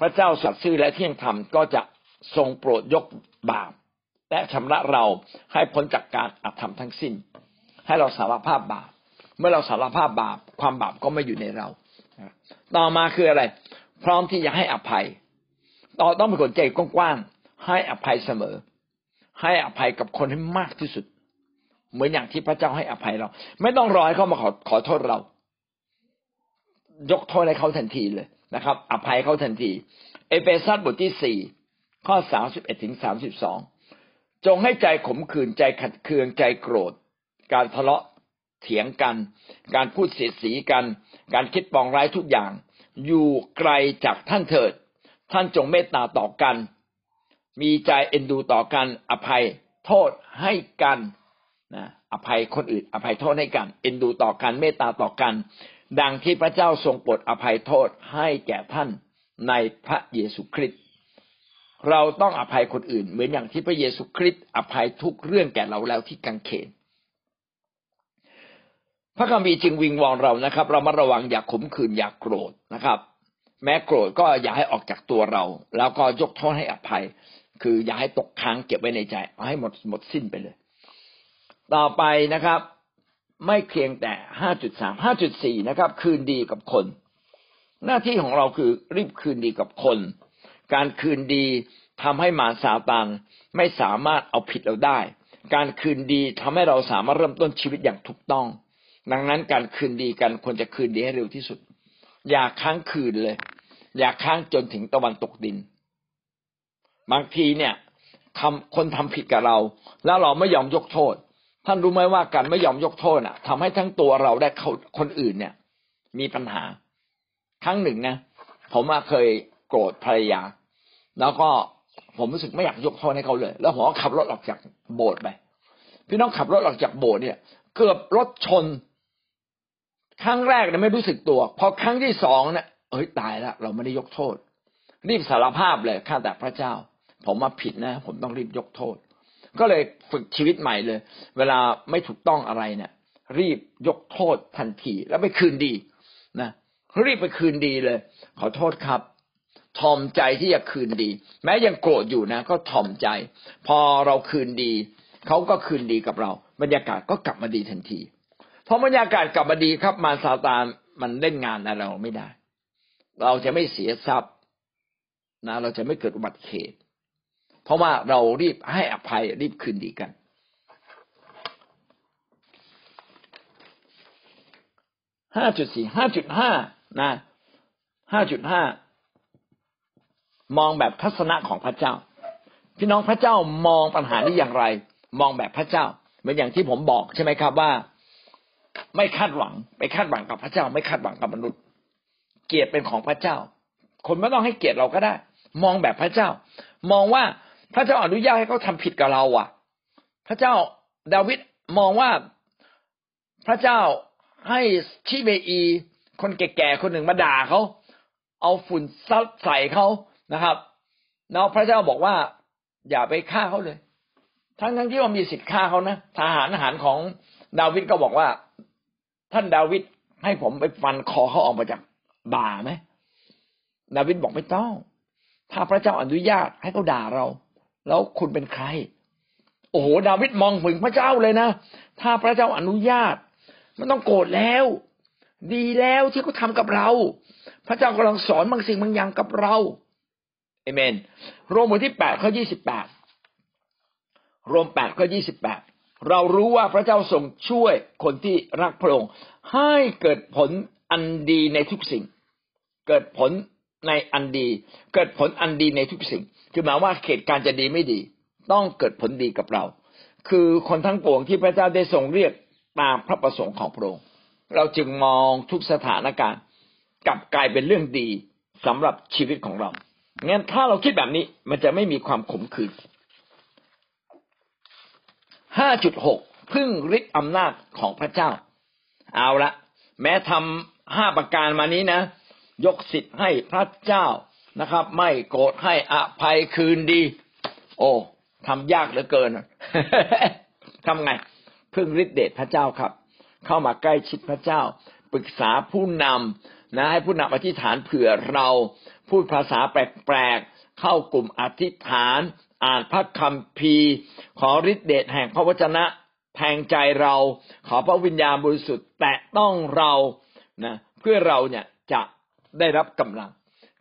พระเจ้าสัตย์ซื่อและเที่ยงธรรมก็จะทรงโปรดยกบาป และชำระเราให้พ้นจากการอาธรรมทั้งสิ้น ให้เราสารภาพบาป เมื่อเราสารภาพบาป ความบาปก็ไม่อยู่ในเรา ต่อมาคืออะไร พร้อมที่จะให้อภัย ต่อต้องเป็นคนใจกว้างๆให้อภัยเสมอ ให้อภัยกับคนให้มากที่สุด เหมือนอย่างที่พระเจ้าให้อภัยเรา ไม่ต้องรอให้เขามาขอขอโทษเรา ยกโทษให้เขาทันทีเลยนะครับ อภัยเขาทันที เอเฟซัสบทที่สี่ข้อสามสิบเอ็ดถึงสามสิบสองจงให้ใจขมขื่นใจขัดเคืองใจโกรธ การทะเลาะเถียงกัน การพูดเสียดสีกัน การคิดปองร้ายทุกอย่าง อยู่ไกลจากท่านเถิด ท่านจงเมตตาต่อกัน มีใจเอ็นดูต่อกัน อภัย โทษให้กัน นะอภัยคนอื่น อภัยโทษให้กัน เอ็นดูต่อกันเมตตาต่อกัน ดังที่พระเจ้าทรงโปรดอภัยโทษให้แก่ท่านในพระเยซูคริสต์เราต้องอภัยคนอื่น เหมือนอย่างที่พระเยซูคริสต์อภัยทุกเรื่องแก่เราแล้วที่กังเขนพระคัมภีร์จึงวิงวอนเรานะครับ เรามาระวังอย่าขมขื่นอย่ากโกรธนะครับ แม้โกรธก็อย่าให้ออกจากตัวเรา แล้วก็ยกโทษให้อภัย คืออย่าให้ตกค้างเก็บไว้ในใจ เอาให้หมดหมดสิ้นไปเลย ต่อไปนะครับ ไม่เพียงแต่ห้าจุดสามห้าจุดสี่นะครับ คืนดีกับคน หน้าที่ของเราคือรีบคืนดีกับคน การคืนดีทำให้มาซาตานไม่สามารถเอาผิดเราได้ การคืนดีทำให้เราสามารถเริ่มต้นชีวิตอย่างถูกต้อง ดังนั้นการคืนดีกันควรจะคืนดีให้เร็วที่สุด อย่าค้างคืนเลย อย่าค้างจนถึงตะวันตกดิน บางทีเนี่ยทำคนทำผิดกับเรา แล้วเราไม่ยอมยกโทษ ท่านรู้ไหมว่าการไม่ยอมยกโทษอะทำให้ทั้งตัวเราและคนอื่นเนี่ย มีปัญหา ครั้งหนึ่งนะผมเคยโกรธภรรยา แล้วก็ผมรู้สึกไม่อยากยกโทษให้เขาเลย แล้วผมก็ขับรถออกจากโบสถ์ไปพี่น้องขับรถออกจากโบสถ์เนี่ย เกือบรถชน ครั้งแรกเนี่ยไม่รู้สึกตัว พอครั้งที่สองเนี่ยเอ้ยตายแล้วเราไม่ได้ยกโทษ รีบสารภาพเลยข้าแต่พระเจ้า ผมมาผิดนะ ผมต้องรีบยกโทษ ก็เลยฝึกชีวิตใหม่เลย เวลาไม่ถูกต้องอะไรเนี่ย รีบยกโทษทันทีแล้วไปคืนดีนะรีบไปคืนดีเลย ขอโทษครับทอมใจที่จะคืนดี แม้ยังโกรธอยู่นะ ก็ทอมใจ พอเราคืนดีเขาก็คืนดีกับเรา บรรยากาศก็กลับมาดีทันทีพอบรรยากาศกลับมาดีครับ มาซาตานมันเล่นงานเราไม่ได้ เราจะไม่เสียทรัพย์นะ เราจะไม่เกิดอุบัติเหตุ เพราะว่าเรารีบให้อภัยรีบคืนดีกัน ห้าจุดสี่ห้าจุดห้านะห้าจุดห้ามองแบบทัศนะของพระเจ้า พี่น้องพระเจ้ามองปัญหานี้อย่างไร มองแบบพระเจ้าเหมือนอย่างที่ผมบอกใช่ไหมครับว่า ไม่คาดหวังไปคาดหวังกับพระเจ้า ไม่คาดหวังกับมนุษย์ เกียรติเป็นของพระเจ้า คนไม่ต้องให้เกียรติเราก็ได้ มองแบบพระเจ้า มองว่า พระเจ้าอนุญาตให้เขาทาผิดกับเราอะ พระเจ้าดาวิดมองว่าพระเจ้าให้ชิเมอี คนแก่ๆคนหนึ่งมาด่าเขาเอาฝุ่นซัดใส่เขานะครับเนาะพระเจ้าบอกว่า อย่าไปฆ่าเขาเลย ทั้งทั้งที่ว่ามีสิทธิ์ฆ่าเขานะทหารทหารของดาวิดก็บอกว่า ท่านดาวิดให้ผมไปฟันคอเขาออกมาจากบ่าไหมดาวิดบอกไม่ต้อง ถ้าพระเจ้าอนุญาตให้เขาด่าเรา แล้วคุณเป็นใคร โอ้โห ดาวิดมองถึงพระเจ้าเลยนะ ถ้าพระเจ้าอนุญาต มันต้องโกรธแล้ว ดีแล้วที่เขาทากับเรา พระเจ้ากำลังสอนบางสิ่งบางอย่างกับเราเอเมน โรมบทที่แปดข้อยี่สิบแปดโรมแปดข้อยี่สิบแปดเรารู้ว่าพระเจ้าทรงช่วยคนที่รักพระองค์ให้เกิดผลอันดีในทุกสิ่ง เกิดผลในอันดี เกิดผลอันดีในทุกสิ่ง คือหมายว่าเหตุการณ์จะดีไม่ดี ต้องเกิดผลดีกับเรา คือคนทั้งปวงที่พระเจ้าได้ทรงเรียกตามพระประสงค์ของพระองค์เราจึงมองทุกสถานการณ์กลับกลายเป็นเรื่องดีสำหรับชีวิตของเรางั้นถ้าเราคิดแบบนี้มันจะไม่มีความขมขื่นห้าจุดหกพึ่งฤทธิ์อำนาจของพระเจ้า เอาละแม้ทำห้าประการมานี้นะ ยกสิทธิ์ให้พระเจ้า นะครับ ไม่โกรธให้อภัยคืนดี โอ้ทำยากเหลือเกินทำไงพึ่งฤทธิเดชพระเจ้าครับ เข้ามาใกล้ชิดพระเจ้า ปรึกษาผู้นำนะ ให้ผู้นำอธิษฐานเผื่อเรา พูดภาษาแปลกๆเข้ากลุ่มอธิษฐาน อ่านพระคัมภีร์ขอฤทธิเดชแห่งพระวจนะแทงใจเรา ขอพระวิญญาณบริสุทธิ์แตะต้องเรานะเพื่อเราเนี่ยจะได้รับกำลัง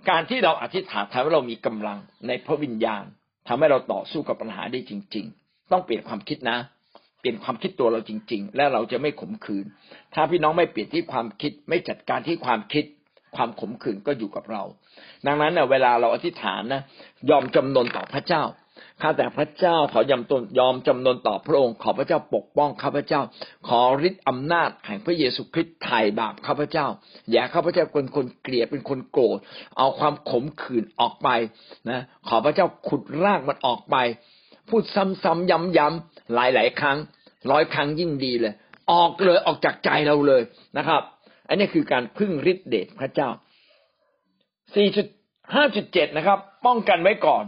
การที่เราอธิษฐานทำให้เรามีกำลังในพระวิญญาณทำให้เราต่อสู้กับปัญหาได้จริง ๆ ต้องเปลี่ยนความคิดนะ เปลี่ยนความคิดตัวเราจริง ๆ และเราจะไม่ขมขื่นถ้าพี่น้องไม่เปลี่ยนที่ความคิด ไม่จัดการที่ความคิด ความขมขื่นก็อยู่กับเรา ดังนั้นเน่ยเวลาเราอธิษฐานนะ ยอมจำนนต่อพระเจ้า ข้าแต่พระเจ้าขอยำตนยอมจำนนต่อพระองค์ ขอพระเจ้าปกป้องข้าพระเจ้า ขอฤทธิ์อำนาจแห่งพระเยซูคริสต์ไถ่บาปข้าพระเจ้า อย่าข้าพระเจ้าเป็นคนเกลียดเป็นคนโกรธ เอาความขมขื่นออกไปนะขอพระเจ้าขุดรากมันออกไป พูดซ้ำๆย้ำๆหลายๆครั้งร้อยครั้งยิ่งดีเลย ออกเลยออกจากใจเราเลยนะครับ อันนี้คือการพึ่งฤทธิเดชพระเจ้าสี่จุดห้าจุดเจ็ดนะครับ ป้องกันไว้ก่อน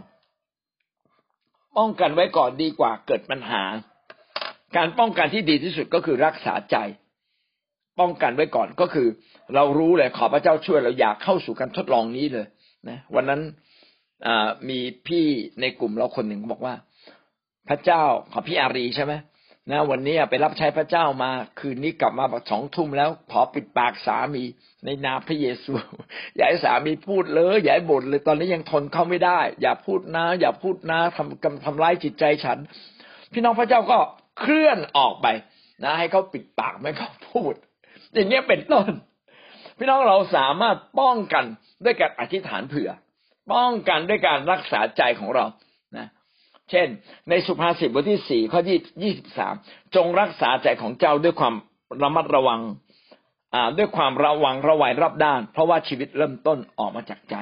ป้องกันไว้ก่อนดีกว่าเกิดปัญหา การป้องกันที่ดีที่สุดก็คือรักษาใจ ป้องกันไว้ก่อนก็คือ เรารู้เลยขอพระเจ้าช่วยเราอยากเข้าสู่การทดลองนี้เลยนะวันนั้นมีพี่ในกลุ่มเราคนหนึ่งบอกว่า พระเจ้าขอพี่อารีใช่ไหม นะวันนี้ไปรับใช้พระเจ้ามา คืนนี้กลับมาสองทุ่มแล้วขอปิดปากสามีในนามพระเยซูอย่าให้สามีพูดเลยอย่าให้บ่นเลยตอนนี้ยังทนเขาไม่ได้ อย่าพูดนะ อย่าพูดนะทำกำทำร้ายจิตใจฉัน พี่น้องพระเจ้าก็เคลื่อนออกไป นะ ให้เขาปิดปากไม่เขาพูด อย่างเงี้ยเป็นต้น พี่น้องเราสามารถป้องกันด้วยการอธิษฐานเผื่อ ป้องกันด้วยการรักษาใจของเรา เช่น ในสุภาษิตบทที่สี่ข้อที่ยี่สิบสามจงรักษาใจของเจ้าด้วยความระมัดระวังด้วยความระวังระวัยรับด้าน เพราะว่าชีวิตเริ่มต้นออกมาจากใจ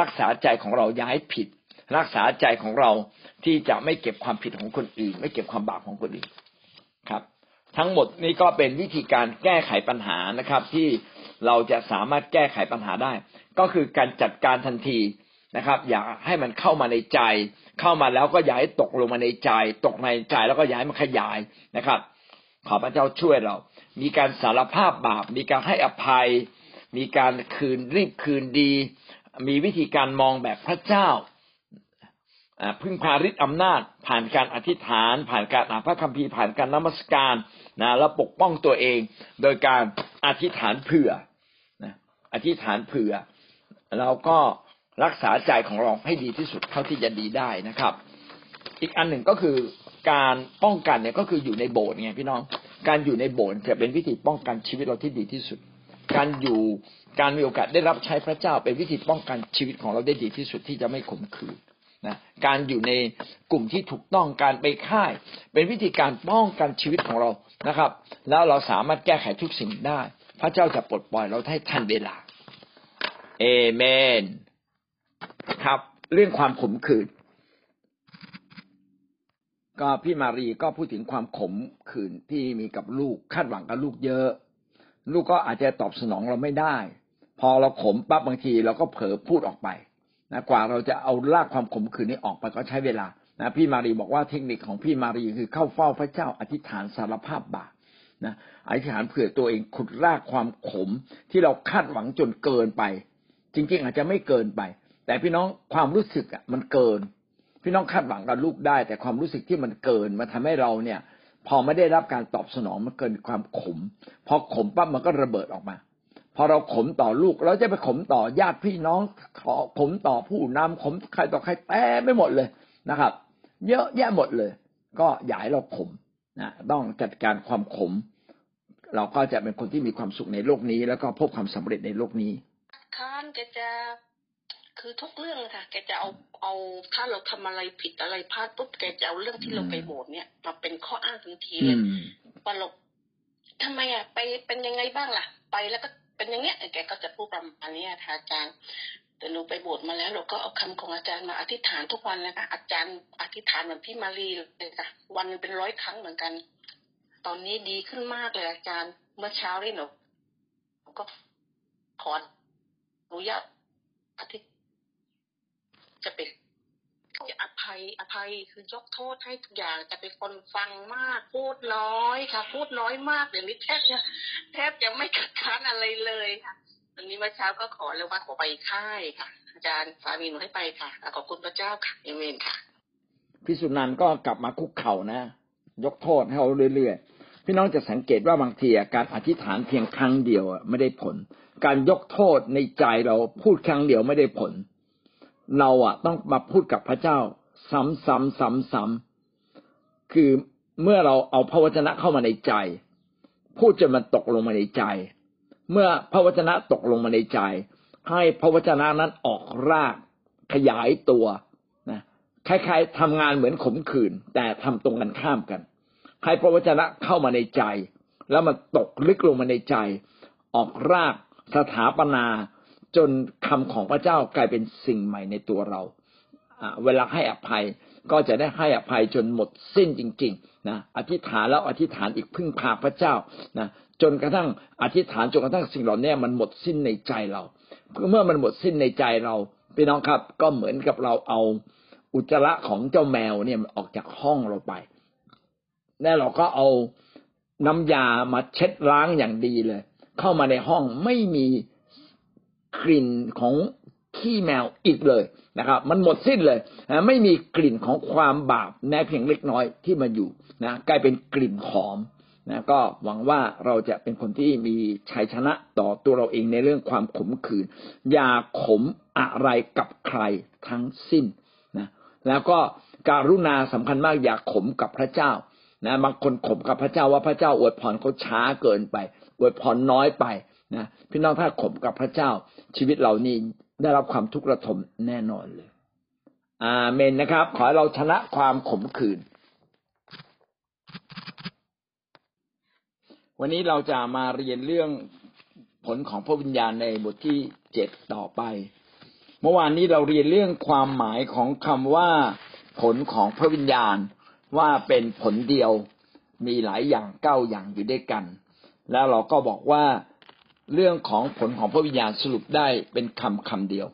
รักษาใจของเราย้ายผิด รักษาใจของเราที่จะไม่เก็บความผิดของคนอื่น ไม่เก็บความบาปของคนอื่นครับ ทั้งหมดนี้ก็เป็นวิธีการแก้ไขปัญหานะครับ ที่เราจะสามารถแก้ไขปัญหาได้ ก็คือการจัดการทันที นะครับ อย่าให้มันเข้ามาในใจ เข้ามาแล้วก็อย่าให้ตกลงมาในใจ ตกในใจแล้วก็ย้ายมันขยายนะครับ ขอพระเจ้าช่วยเรา มีการสารภาพบาป มีการให้อภัย มีการคืนรีบคืนดี มีวิธีการมองแบบพระเจ้าพึ่งพาฤทธิ์อำนาจ ผ่านการอธิษฐาน ผ่านการอ่านพระคัมภีร์ผ่านการนมัสการนะแล้วปกป้องตัวเอง โดยการอธิษฐานเผื่อนะอธิษฐานเผื่อเราก็ รักษาใจของเราให้ดีที่สุดเท่าที่จะดีได้นะครับ อีกอันหนึ่งก็คือการป้องกันเนี่ยก็คืออยู่ในโบสถ์ไงพี่น้อง การอยู่ในโบสถ์จะเป็นวิธีป้องกันชีวิตเราที่ดีที่สุด การอยู่การมีโอกาสได้รับใช้พระเจ้า เป็นวิธีป้องกันชีวิตของเราได้ดีที่สุดที่จะไม่ขมขื่นนะการอยู่ในกลุ่มที่ถูกต้องการไปค่าย เป็นวิธีการป้องกันชีวิตของเรานะครับ แล้วเราสามารถแก้ไขทุกสิ่งได้ พระเจ้าจะปลดปล่อยเราให้ทันเวลาเอเมน ครับ เรื่องความขมขื่นก็พี่มารีก็พูดถึงความขมขื่นที่มีกับลูกคาดหวังกับลูกเยอะ ลูกก็อาจจะตอบสนองเราไม่ได้ พอเราขมปั๊บบางทีเราก็เผลอพูดออกไปนะกว่าเราจะเอารากความขมขื่นนี้ออกไปก็ใช้เวลานะพี่มารีบอกว่าเทคนิคของพี่มารีคือเข้าเฝ้าพระเจ้าอธิษฐานสารภาพบาปนะอธิษฐานเผื่อตัวเองขุดรากความขมที่เราคาดหวังจนเกินไป จริง ๆ อาจจะไม่เกินไป แต่พี่น้องความรู้สึกอะมันเกิน พี่น้องคาดหวังกับลูกได้ แต่ความรู้สึกที่มันเกินมาทำให้เราเนี่ย พอไม่ได้รับการตอบสนองมันเกินความขม พอขมปั๊บมันก็ระเบิดออกมา พอเราขมต่อลูก เราจะไปขมต่อญาติพี่น้องขอขมต่อผู้นำขมใครต่อใครแต่ไม่หมดเลยนะครับ เยอะแยะหมดเลย ก็อย่าให้เราขมนะต้องจัดการความขม เราก็จะเป็นคนที่มีความสุขในโลกนี้ แล้วก็พบความสำเร็จในโลกนี้ค้านแกจะ คือทุกเรื่องเลยค่ะ แกจะเอาเอาถ้าเราทำอะไรผิดอะไรพลาดปุ๊บแกจะเอาเรื่องที่เราไปโบสถ์เนี่ยมาเป็นข้ออ้างทันทีอืเลยมว่าเราทำไมอะไปเป็นยังไงบ้างล่ะ ไปแล้วก็เป็นอย่างเงี้ยแกก็จะพูดประมาณเนี้ยค่ะอาจารย์แต่หนูไปโบสถ์มาแล้วเราก็เอาคำของอาจารย์มาอธิษฐานทุกวันเลยค่ะอาจารย์อธิษฐานเหมือนพี่มารีเลยค่ะวันหนึงเป็นร้อยครั้งเหมือนกัน ตอนนี้ดีขึ้นมากเลยอาจารย์เมื่อเช้านี่หนูก็ขออนุญาตอธิษ จะเป็นจะอภัยอภัยคือยกโทษให้ทุกอย่างจะเป็นคนฟังมากพูดน้อยค่ะ พูดน้อยมากเดี๋ยวนี้แทบจะแทบจะไม่คัดค้านอะไรเลยค่ะวันนี้เมื่อเช้าก็ขอเลยว่าขอไปค่ายค่ะ อาจารย์สามีหนูให้ไปค่ะขอบคุณพระเจ้าค่ะเอเมนค่ะพิสุนันก็กลับมาคุกเข่านะ ยกโทษให้เขาเรื่อยๆพี่น้องจะสังเกตว่าบางทีการอธิษฐานเพียงครั้งเดียวไม่ได้ผล การยกโทษในใจเราพูดครั้งเดียวไม่ได้ผล เราอะต้องมาพูดกับพระเจ้า ซ้ำซ้ำซ้ำซ้ำคือเมื่อเราเอาพระวจนะเข้ามาในใจ พูดจนมันตกลงมาในใจ เมื่อพระวจนะตกลงมาในใจ ให้พระวจนะนั้นออกรากขยายตัวนะคล้ายๆทำงานเหมือนขมขื่นแต่ทำตรงกันข้ามกัน ให้พระวจนะเข้ามาในใจ แล้วมันตกลึกลงมาในใจ ออกรากสถาปนา จนคำของพระเจ้ากลายเป็นสิ่งใหม่ในตัวเราเวลาให้อภัยก็จะได้ให้อภัยจนหมดสิ้นจริง ๆนะอธิษฐานแล้วอธิษฐานอีกพึ่งพาพระเจ้านะจนกระทั่งอธิษฐานจนกระทั่งสิ่งเหล่านี้มันหมดสิ้นในใจเราเมื่อมันหมดสิ้นในใจเราพี่น้องครับ ก็เหมือนกับเราเอาอุจจาระของเจ้าแมวเนี่ยออกจากห้องเราไปแล้วเราก็เอาน้ำยามาเช็ดล้างอย่างดีเลย เข้ามาในห้องไม่มี กลิ่นของขี้แมวอีกเลยนะครับ มันหมดสิ้นเลยนะไม่มีกลิ่นของความบาปแม้เพียงเล็กน้อยที่มาอยู่นะกลายเป็นกลิ่นหอมนะก็หวังว่าเราจะเป็นคนที่มีชัยชนะต่อตัวเราเองในเรื่องความขมขื่นอย่าขมอะไรกับใครทั้งสิ้นนะแล้วก็การุณาสำคัญมากอย่าขมกับพระเจ้านะบางคนขมกับพระเจ้าว่าพระเจ้าอวยพรเขาช้าเกินไปอวยพรน้อยไป นะพี่น้องถ้าขมกับพระเจ้า ชีวิตเรานี่ได้รับความทุกข์ระทมแน่นอนเลย อาเมนนะครับ ขอให้เราชนะความขมขื่นวันนี้เราจะมาเรียนเรื่องผลของพระวิญญาณในบทที่เจ็ดต่อไป เมื่อวานนี้เราเรียนเรื่องความหมายของคำว่าผลของพระวิญญาณว่าเป็นผลเดียวมีหลายอย่างเก้าอย่างอยู่ด้วยกัน แล้วเราก็บอกว่า เรื่องของผลของพระวิญญาณสรุปได้เป็นคำคำเดียว